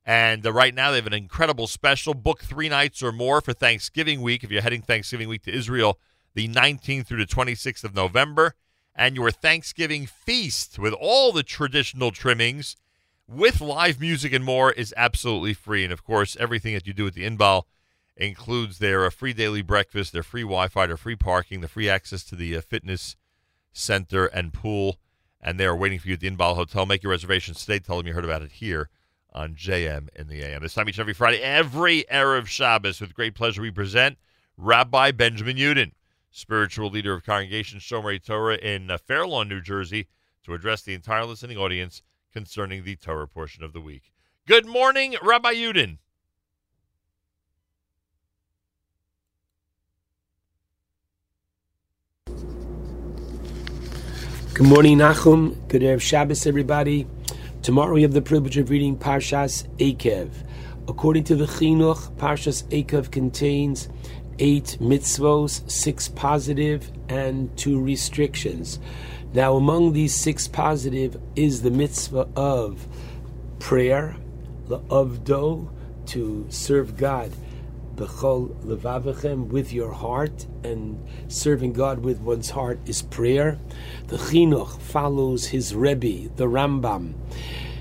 And uh, right now they have an incredible special. Book three nights or more for Thanksgiving week if you're heading Thanksgiving week to Israel, the 19th through the 26th of November. And your Thanksgiving feast with all the traditional trimmings with live music and more is absolutely free. And of course, everything that you do at the Inbal includes their uh, free daily breakfast, their free Wi-Fi, their free parking, the free access to the uh, fitness center and pool, and they are waiting for you at the Inbal Hotel. Make your reservations today. Tell them you heard about it here on JM in the AM. This time each and every Friday, every Erev Shabbos, with great pleasure we present Rabbi Benjamin Yudin, spiritual leader of Congregation Shomerei Torah in uh, Fair Lawn, New Jersey, to address the entire listening audience concerning the Torah portion of the week. Good morning, Rabbi Yudin. Good morning, Nachum. Good Erev Shabbos, everybody. Tomorrow we have the privilege of reading Parshas Eikev. According to the Chinuch, Parshas Eikev contains eight mitzvos, six positive, and two restrictions. Now, among these six positive is the mitzvah of prayer, the avdo, to serve God levavichem with your heart, and serving God with one's heart is prayer. The chinuch follows his rebbe, the Rambam.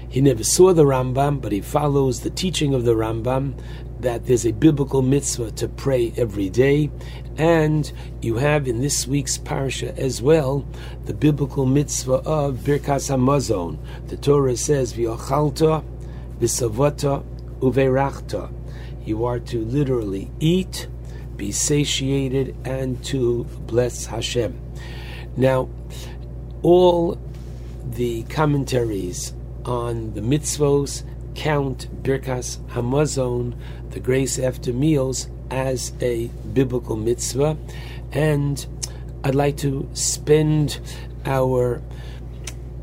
He never saw the Rambam, but he follows the teaching of the Rambam that there's a biblical mitzvah to pray every day. And you have in this week's parsha as well the biblical mitzvah of Birkas Hamazon. The Torah says, V'ochalta, v'savata, uverachta. You are to literally eat, be satiated, and to bless Hashem. Now, all the commentaries on the mitzvos count Birkas Hamazon, the grace after meals, as a biblical mitzvah. And I'd like to spend our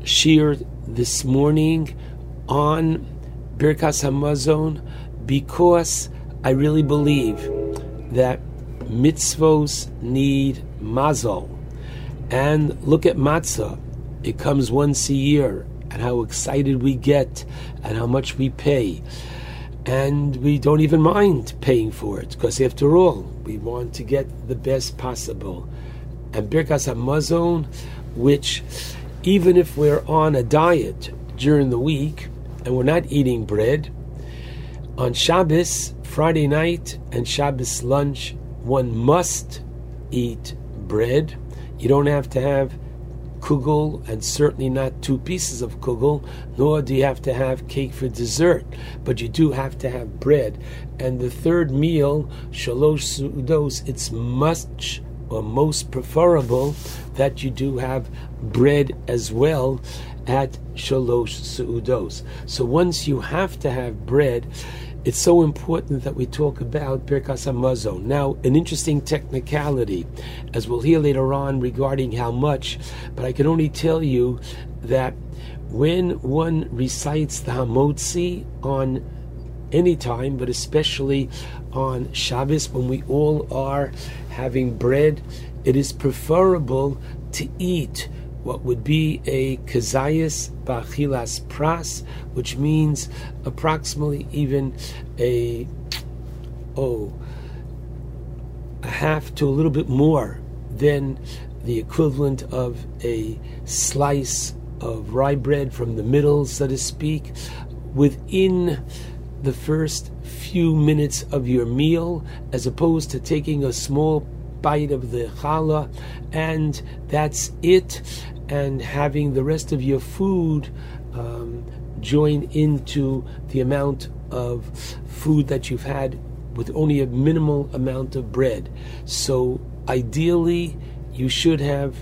shiur this morning on Birkas Hamazon because I really believe that mitzvos need mazal. And look at matzah. It comes once a year, and how excited we get, and how much we pay. And we don't even mind paying for it, because after all, we want to get the best possible. And Birkas Hamazon, which even if we're on a diet during the week and we're not eating bread, on Shabbos, Friday night, and Shabbos lunch, one must eat bread. You don't have to have kugel and certainly not two pieces of kugel, nor do you have to have cake for dessert, but you do have to have bread. And the third meal, shalosh su'udos, it's much or most preferable that you do have bread as well at shalosh su'udos. So once you have to have bread, it's so important that we talk about Birkas Hamazon. Now, an interesting technicality, as we'll hear later on regarding how much, but I can only tell you that when one recites the Hamotzi on any time, but especially on Shabbos when we all are having bread, it is preferable to eat what would be a kazayas bachilas pras, which means approximately even a oh a half to a little bit more than the equivalent of a slice of rye bread from the middle, so to speak, within the first few minutes of your meal, as opposed to taking a small bite of the challah and that's it, and having the rest of your food um, join into the amount of food that you've had with only a minimal amount of bread. So ideally, you should have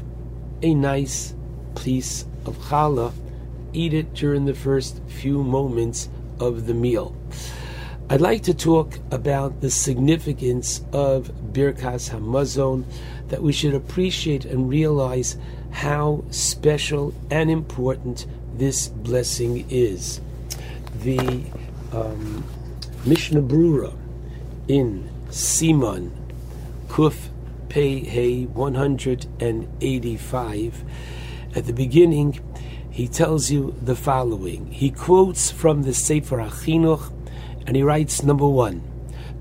a nice piece of challah. Eat it during the first few moments of the meal. I'd like to talk about the significance of Birkas Hamazon, that we should appreciate and realize how special and important this blessing is. The um, Mishnah Brura in Siman Kuf Pei Hey 185, at the beginning, he tells you the following. He quotes from the Sefer Achinuch, and he writes number one.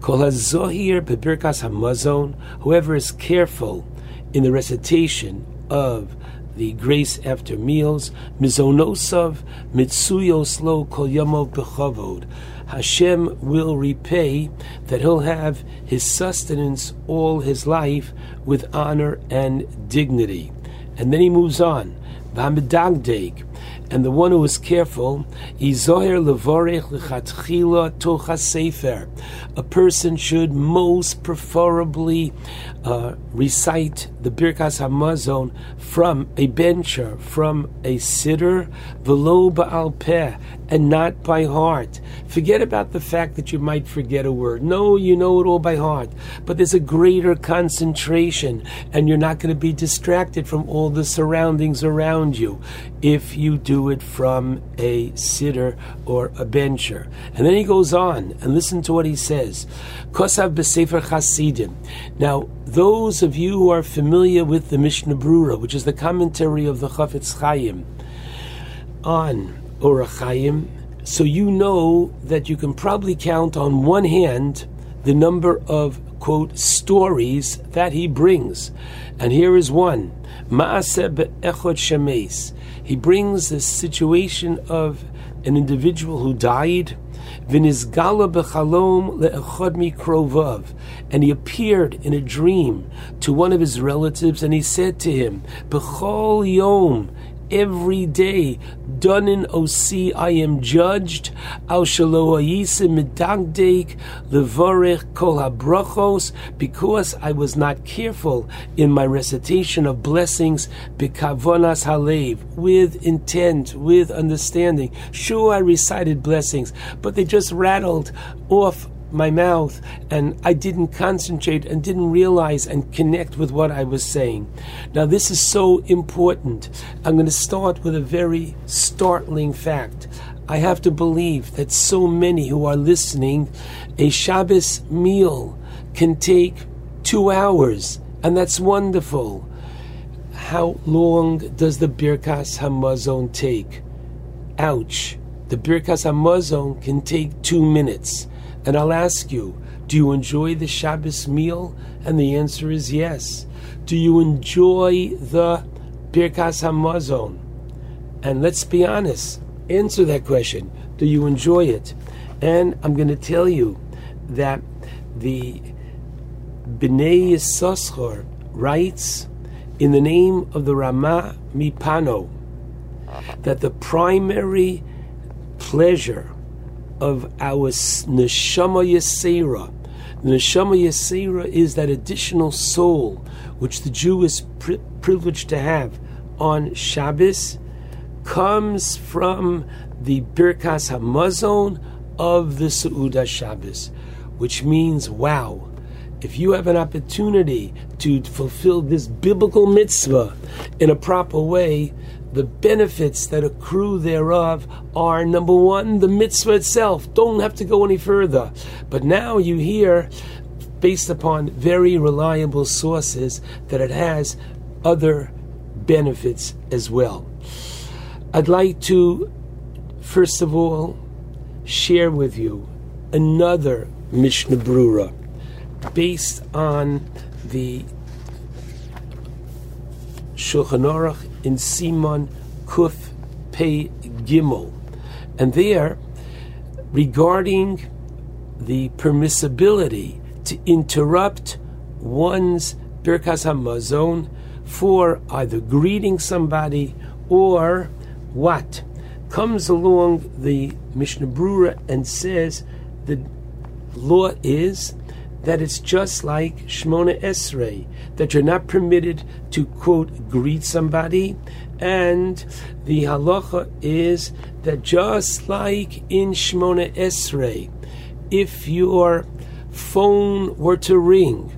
Kol hazohir bebirkas hamazon, whoever is careful in the recitation of the grace after meals, mizonosav mitsuyos lo kol bechavod. Hashem will repay that he'll have his sustenance all his life with honor and dignity. And then he moves on. V'hamedagdeg, and the one who is careful, Izoher levorech lechatchila tocha sefer. A person should most preferably uh, recite the Birkas Hamazon from a bencher, from a siddur, velo ba'al peh, and not by heart. Forget about the fact that you might forget a word. No, you know it all by heart. But there's a greater concentration, and you're not going to be distracted from all the surroundings around you if you do it from a siddur or a bencher. And then he goes on, and listen to what he says. Kosav b'sefer chasidim. Now, those of you who are familiar with the Mishnah Brura, which is the commentary of the Chafetz Chaim on Orach Chaim, so you know that you can probably count on one hand the number of, quote, stories that he brings. And here is one. He brings the situation of an individual who died. V'nizgala b'chalom le'echad mikrovav. And he appeared in a dream to one of his relatives, and he said to him, B'chol yom, every day, Dunin osi, I am judged, al shalo ayisim medagdek, levorech kol habrachos, because I was not careful in my recitation of blessings, b'kavonas halev, with intent, with understanding. Sure, I recited blessings, but they just rattled off my mouth and I didn't concentrate and didn't realize and connect with what I was saying. Now, this is so important. I'm going to start with a very startling fact. I have to believe that so many who are listening, a Shabbos meal can take two hours, and that's wonderful. How long does the Birkas Hamazon take? Ouch. The Birkas Hamazon can take two minutes. And I'll ask you, do you enjoy the Shabbos meal? And the answer is yes. Do you enjoy the Birkas Hamazon? And let's be honest, answer that question. Do you enjoy it? And I'm going to tell you that the Bnei Yisachar writes in the name of the Rama Mipano that the primary pleasure of our neshama yesera. The neshama yesera is that additional soul which the Jew is pri- privileged to have on Shabbos, comes from the Birkas Hamazon of the Seudah Shabbos, which means, wow, if you have an opportunity to fulfill this biblical mitzvah in a proper way, the benefits that accrue thereof are number one, the mitzvah itself. Don't have to go any further. But now you hear, based upon very reliable sources, that it has other benefits as well. I'd like to, first of all, share with you another Mishnah Brura based on the Shulchan Aruch in Siman Kuf Pei Gimel. And there, regarding the permissibility to interrupt one's Birkas Hamazon for either greeting somebody or what comes along the Mishnah Brura and says the law is that it's just like Shmona Esrei, that you're not permitted to quote greet somebody, and the halacha is that just like in Shmona Esrei, if your phone were to ring,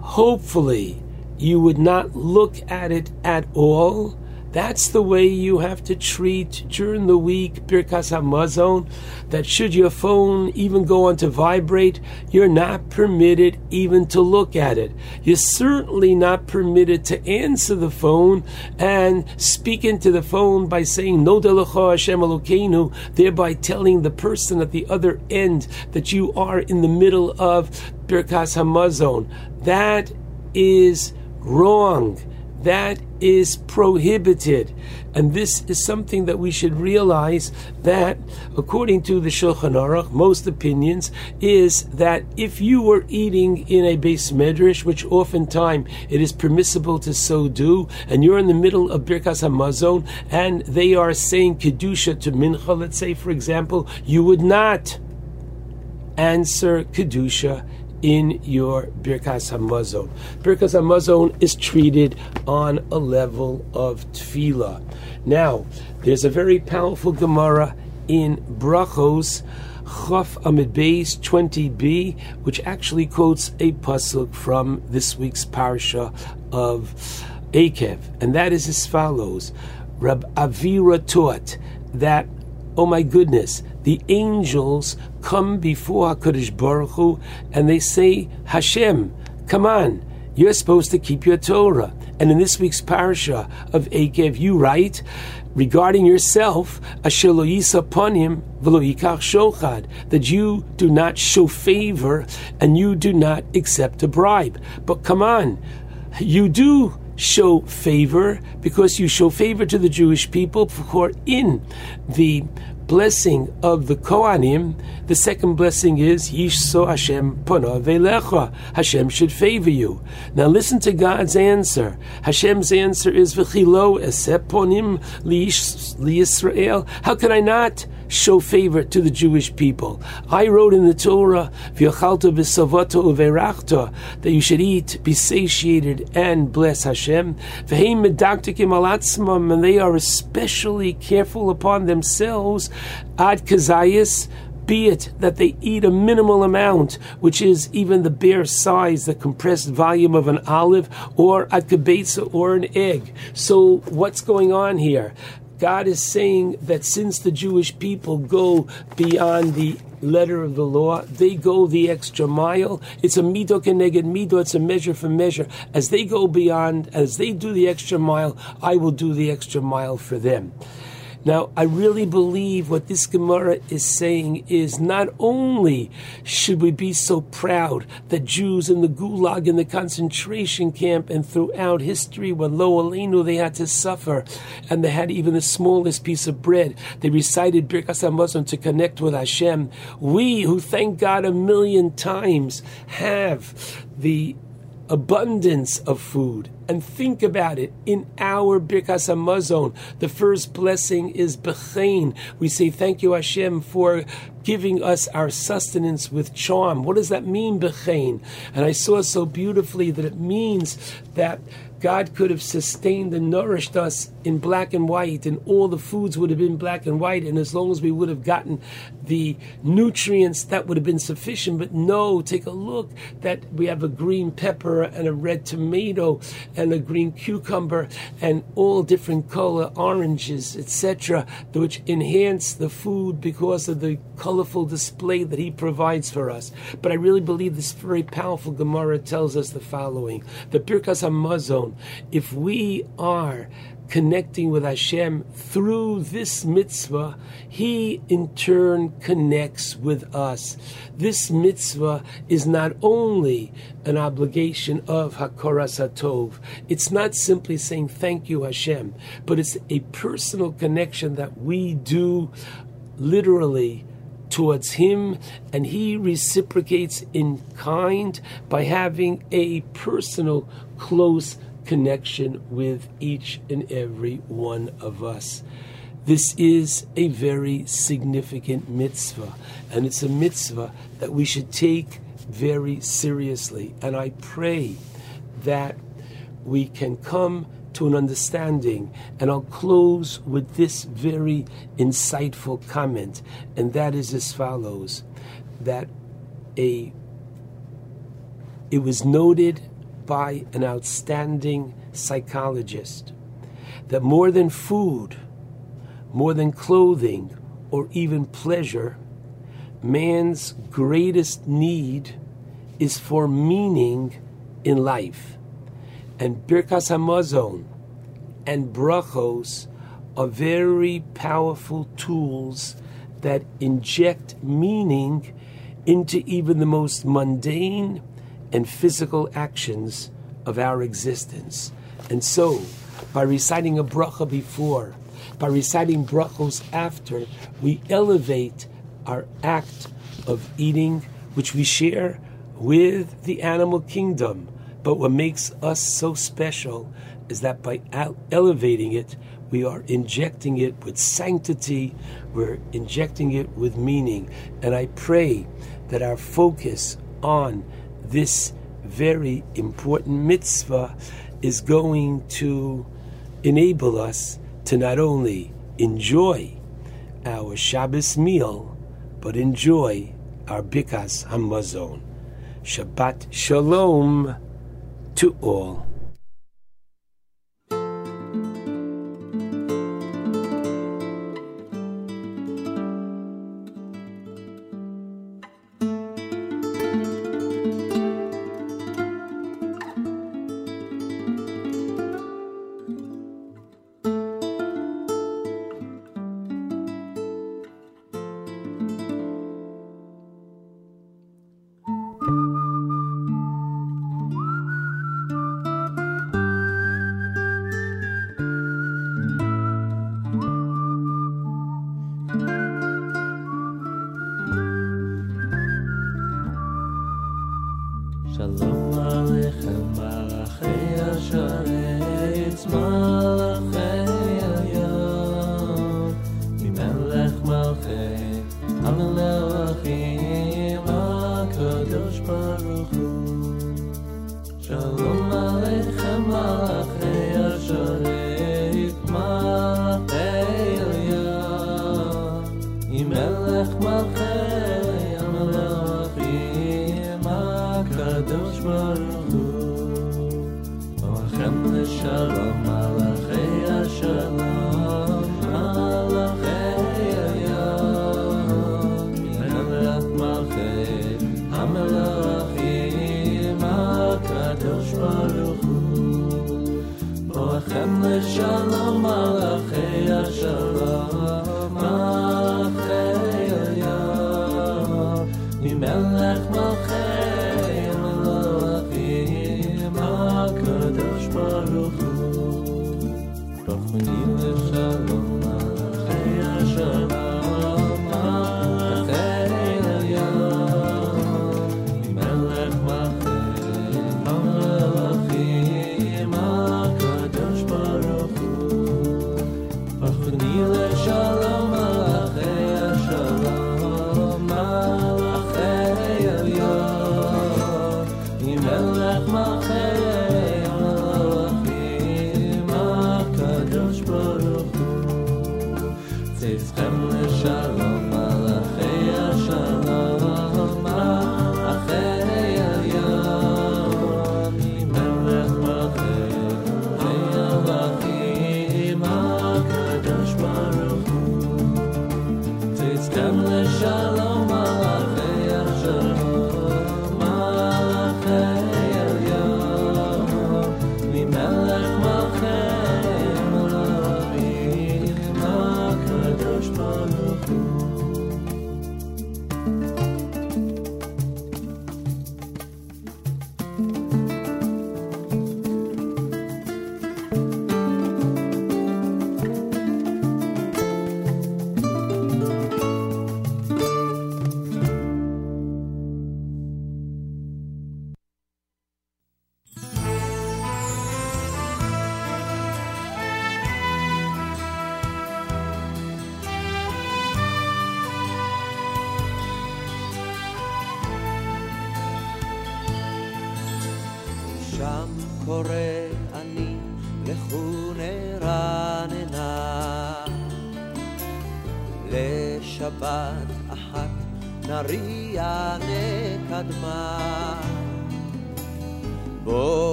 hopefully you would not look at it at all. That's the way you have to treat during the week Birkas Hamazon. That should your phone even go on to vibrate, you're not permitted even to look at it. You're certainly not permitted to answer the phone and speak into the phone by saying No Hashem Elokeinu, thereby telling the person at the other end that you are in the middle of Birkas Hamazon. That is wrong. That is prohibited. And this is something that we should realize that, according to the Shulchan Aruch, most opinions, is that if you were eating in a beis medrash, which oftentimes it is permissible to so do, and you're in the middle of Birkas Hamazon, and they are saying Kedusha to Mincha, let's say, for example, you would not answer Kedusha in your Birkas Hamazon. Birkas Hamazon is treated on a level of tefillah. Now, there's a very powerful Gemara in Brachos, Chaf Amud Beis 20b, which actually quotes a pasuk from this week's parsha of Eikev, and that is as follows: Rab Avira taught that, oh my goodness, the angels come before Hakadosh Baruch Hu and they say, Hashem, come on, you're supposed to keep your Torah. And in this week's parasha of Eikev, you write regarding yourself, Asher lo yisa panim v'lo yikach shochad, that you do not show favor and you do not accept a bribe. But come on, you do show favor because you show favor to the Jewish people who are in the blessing of the Kohanim, the second blessing is Yishso Hashem Pana Velecha. Hashem should favor you. Now listen to God's answer. Hashem's answer is V'chilo Esep Ponim Israel. How can I not? Show favor to the Jewish people. I wrote in the Torah, that you should eat, be satiated, and bless Hashem. And they are especially careful upon themselves. Ad kazayis. Be it that they eat a minimal amount, which is even the bare size, the compressed volume of an olive, or a kibetza, or an egg. So, what's going on here? God is saying that since the Jewish people go beyond the letter of the law, they go the extra mile. It's a mido keneged mido, it's a measure for measure. As they go beyond, as they do the extra mile, I will do the extra mile for them. Now, I really believe what this Gemara is saying is not only should we be so proud that Jews in the Gulag, in the concentration camp, and throughout history, when Lo Aleinu, they had to suffer, and they had even the smallest piece of bread, they recited Birkas HaMazon to connect with Hashem. We, who thank God a million times, have the abundance of food. And think about it. In our Birkas Hamazon, the first blessing is Bechain. We say thank you Hashem for giving us our sustenance with charm. What does that mean, Bechain? And I saw so beautifully that it means that God could have sustained and nourished us in black and white, and all the foods would have been black and white, and as long as we would have gotten the nutrients, that would have been sufficient. But no, take a look that we have a green pepper and a red tomato and a green cucumber and all different color oranges, etc., which enhance the food because of the colorful display that He provides for us. But I really believe this very powerful Gemara tells us the following: the Birkas Hamazon if we are connecting with Hashem through this mitzvah, He in turn connects with us. This mitzvah is not only an obligation of Hakoras Hatov, it's not simply saying thank you, Hashem, but it's a personal connection that we do literally towards him and he reciprocates in kind by having a personal close connection with each and every one of us. This is a very significant mitzvah, and it's a mitzvah that we should take very seriously. And I pray that we can come to an understanding. And I'll close with this very insightful comment, and that is as follows that a it was noted by an outstanding psychologist that more than food, more than clothing, or even pleasure, man's greatest need is for meaning in life. And Birkas Hamazon and Brachos are very powerful tools that inject meaning into even the most mundane and physical actions of our existence. And so, by reciting a bracha before, by reciting brachos after, we elevate our act of eating, which we share with the animal kingdom. But what makes us so special is that by elevating it, we are injecting it with sanctity, we're injecting it with meaning. And I pray that our focus on this very important mitzvah is going to enable us to not only enjoy our Shabbos meal, but enjoy our Birkas Hamazon. Shabbat Shalom to all.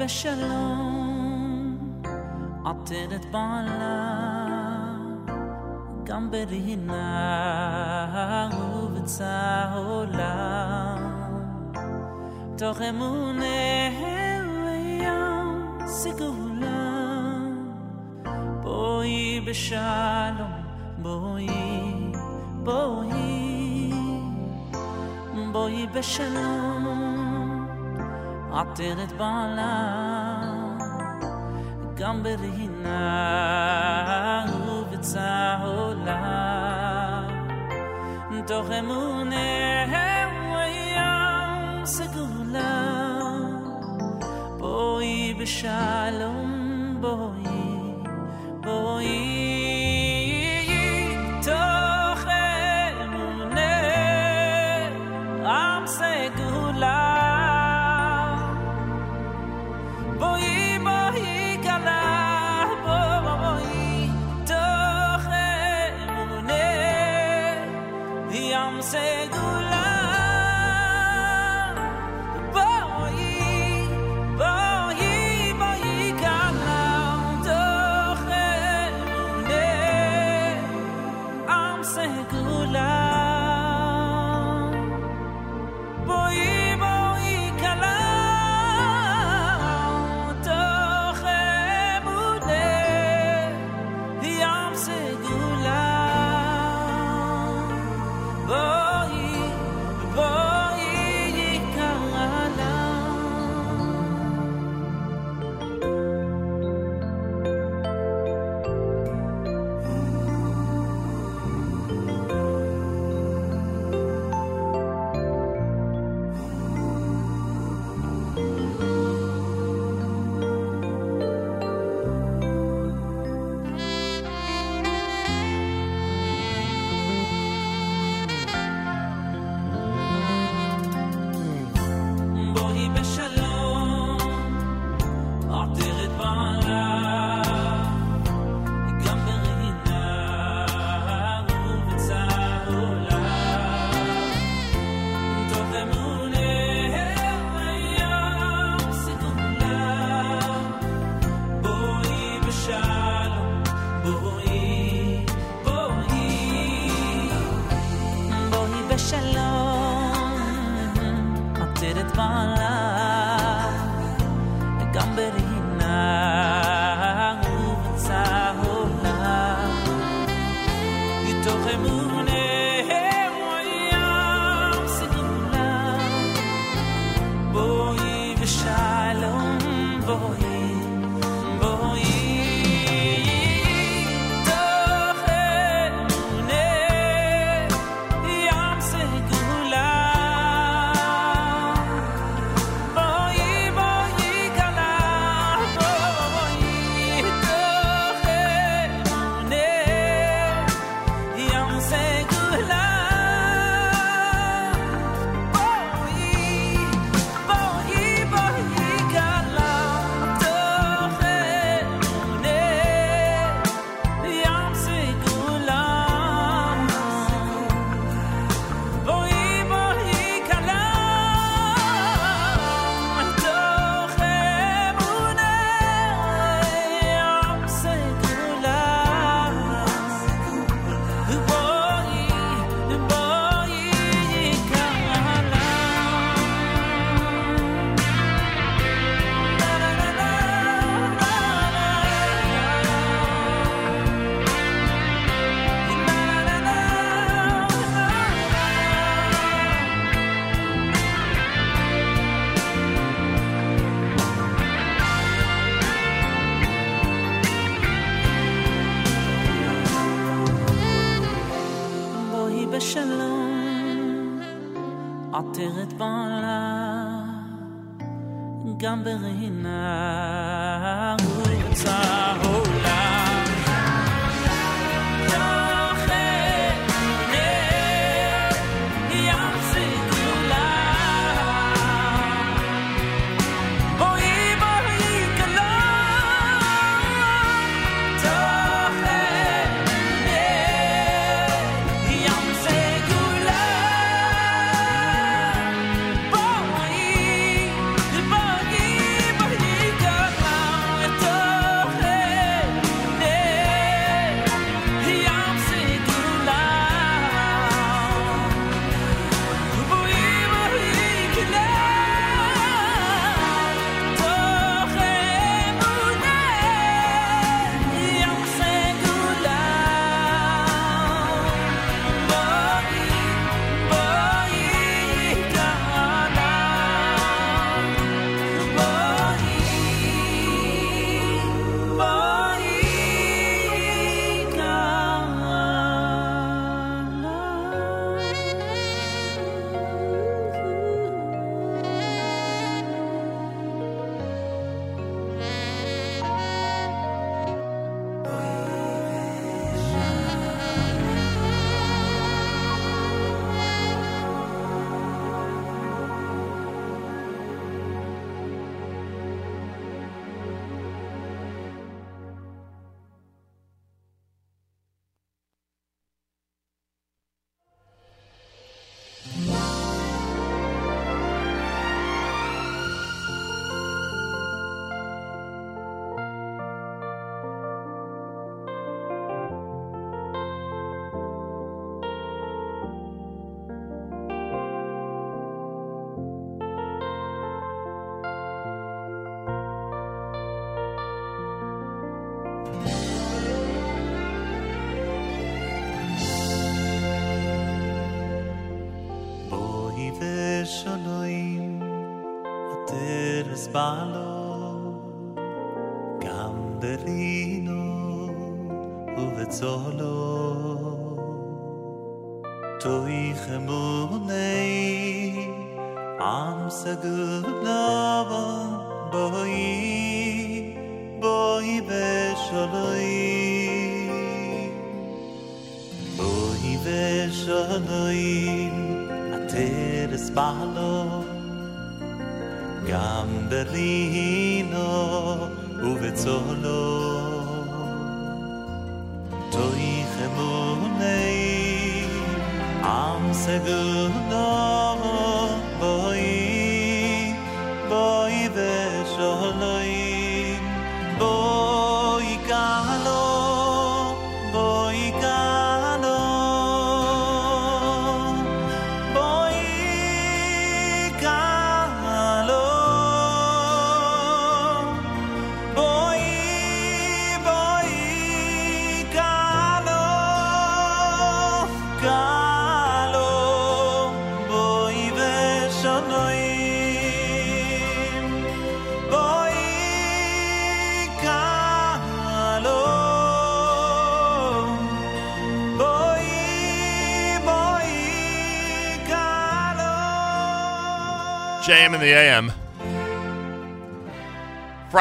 בשלום, עטרת בעלה, גם ברהינה ובצהולה. תוך אמונה וים סגולה, בואי בשלום, בואי, בואי, בואי בשלום. hat er et bala gam ber hina u bitza hola doch er emune er, hewayam er, segula. Boi am sagla va boy boy besholay boy vesano im at der spahloy gam derino u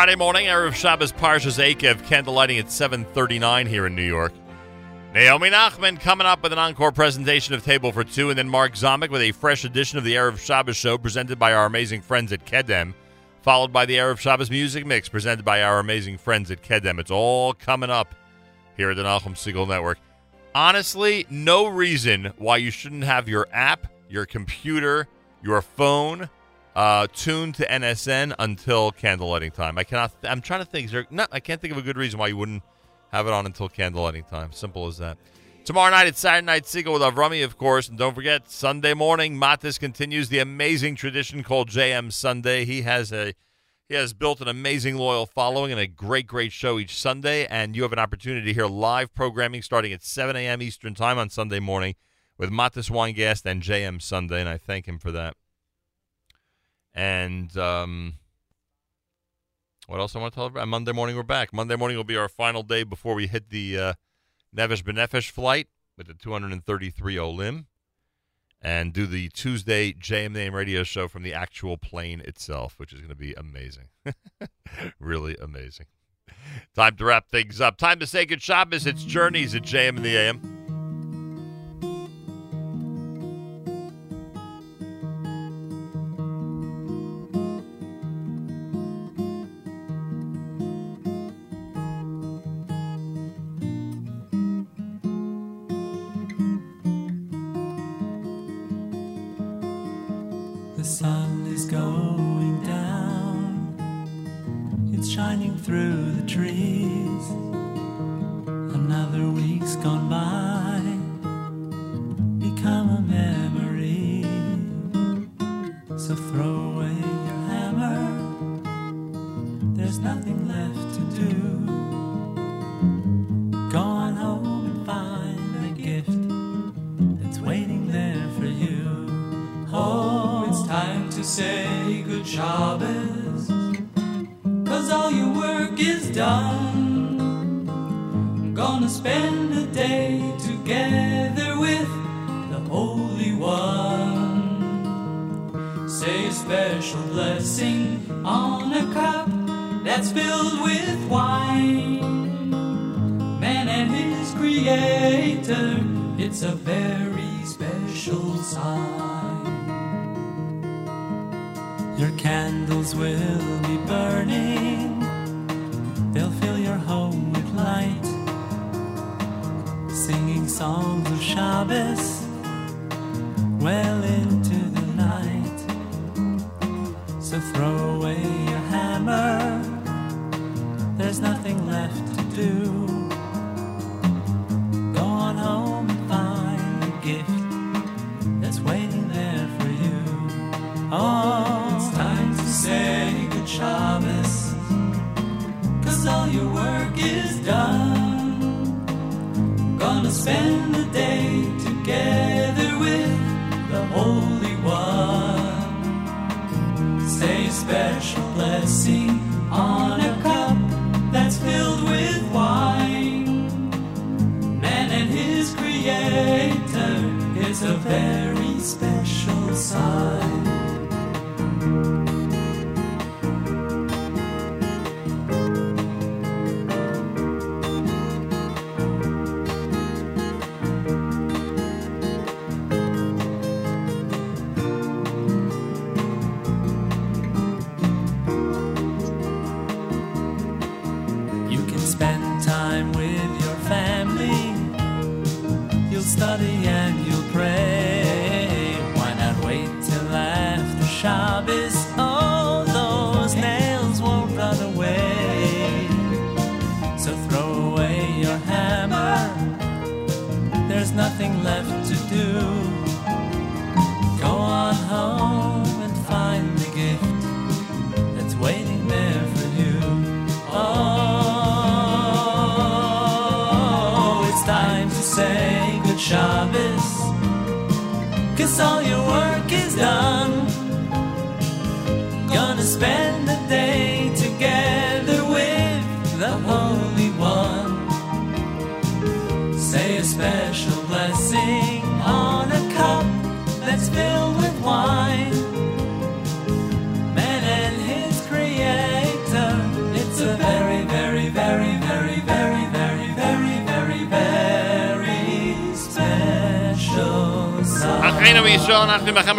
Friday morning, Erev Shabbos Parshas Eikev, candlelighting at 7.39 here in New York. Naomi Nachman coming up with an encore presentation of Table for Two, and then Mark Zomick with a fresh edition of the Erev Shabbos show presented by our amazing friends at Kedem, followed by the Erev Shabbos music mix presented by our amazing friends at Kedem. It's all coming up here at the Nachum Segal Network. Honestly, no reason why you shouldn't have your app, your computer, your phone uh, tuned to NSN until candlelighting time. I cannot. I'm trying to think. There, no, I can't think of a good reason why you wouldn't have it on until candlelighting time. Simple as that. Tomorrow night it's Saturday Night Segal with Avrami, of course, and don't forget Sunday morning. Matis continues the amazing tradition called JM Sunday. He has a he has built an amazing loyal following and a great, great show each Sunday. And you have an opportunity to hear live programming starting at 7 a.m. Eastern Time on Sunday morning with Matis Weingast and JM Sunday, and I thank him for that. And um, what else I want to tell everybody? Monday morning we're back. Monday morning will be our final day before we hit the uh, Nefesh B'Nefesh flight with the 233 Olim and do the Tuesday JM in the AM radio show from the actual plane itself, which is going to be amazing. <laughs> really amazing. Time to wrap things up. Time to say good Shabbos. It's Journeys at JM in the AM.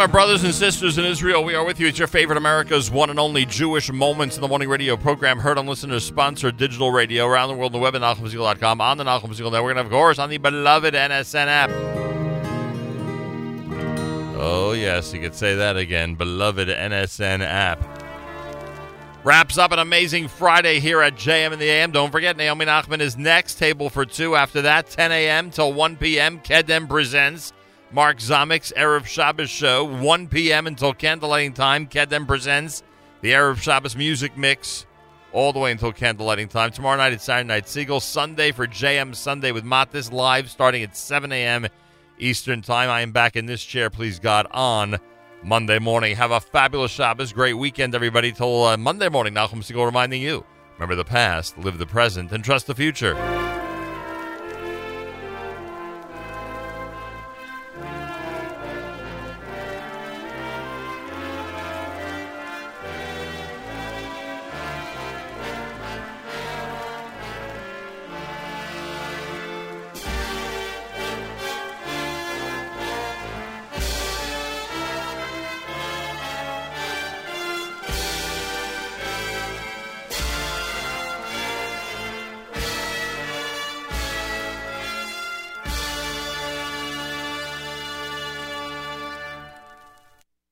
Our brothers and sisters in Israel. We are with you. It's your favorite America's one and only Jewish Moments in the Morning radio program, heard on listeners sponsored digital radio around the world on the web at NachumSegal.com, on the Nachum Segal Network, and of course on the beloved NSN app. Oh, yes, you could say that again. Beloved NSN app. Wraps up an amazing Friday here at JM in the AM. Don't forget, Naomi Nachman is next. Table for two. After that, 10 a.m. till 1 p.m. Kedem presents Mark Zomick's Erev Shabbos show. 1 p.m. until candlelighting time. Kedem presents the Erev Shabbos music mix all the way until candlelighting time. Tomorrow night it's Saturday Night Segal. Sunday for JM Sunday with Matis live starting at 7 a.m. Eastern Time. I am back in this chair, please God, on Monday morning. Have a fabulous Shabbos. Great weekend, everybody. Till uh, Monday morning, Nachum Segal reminding you remember the past, live the present, and trust the future.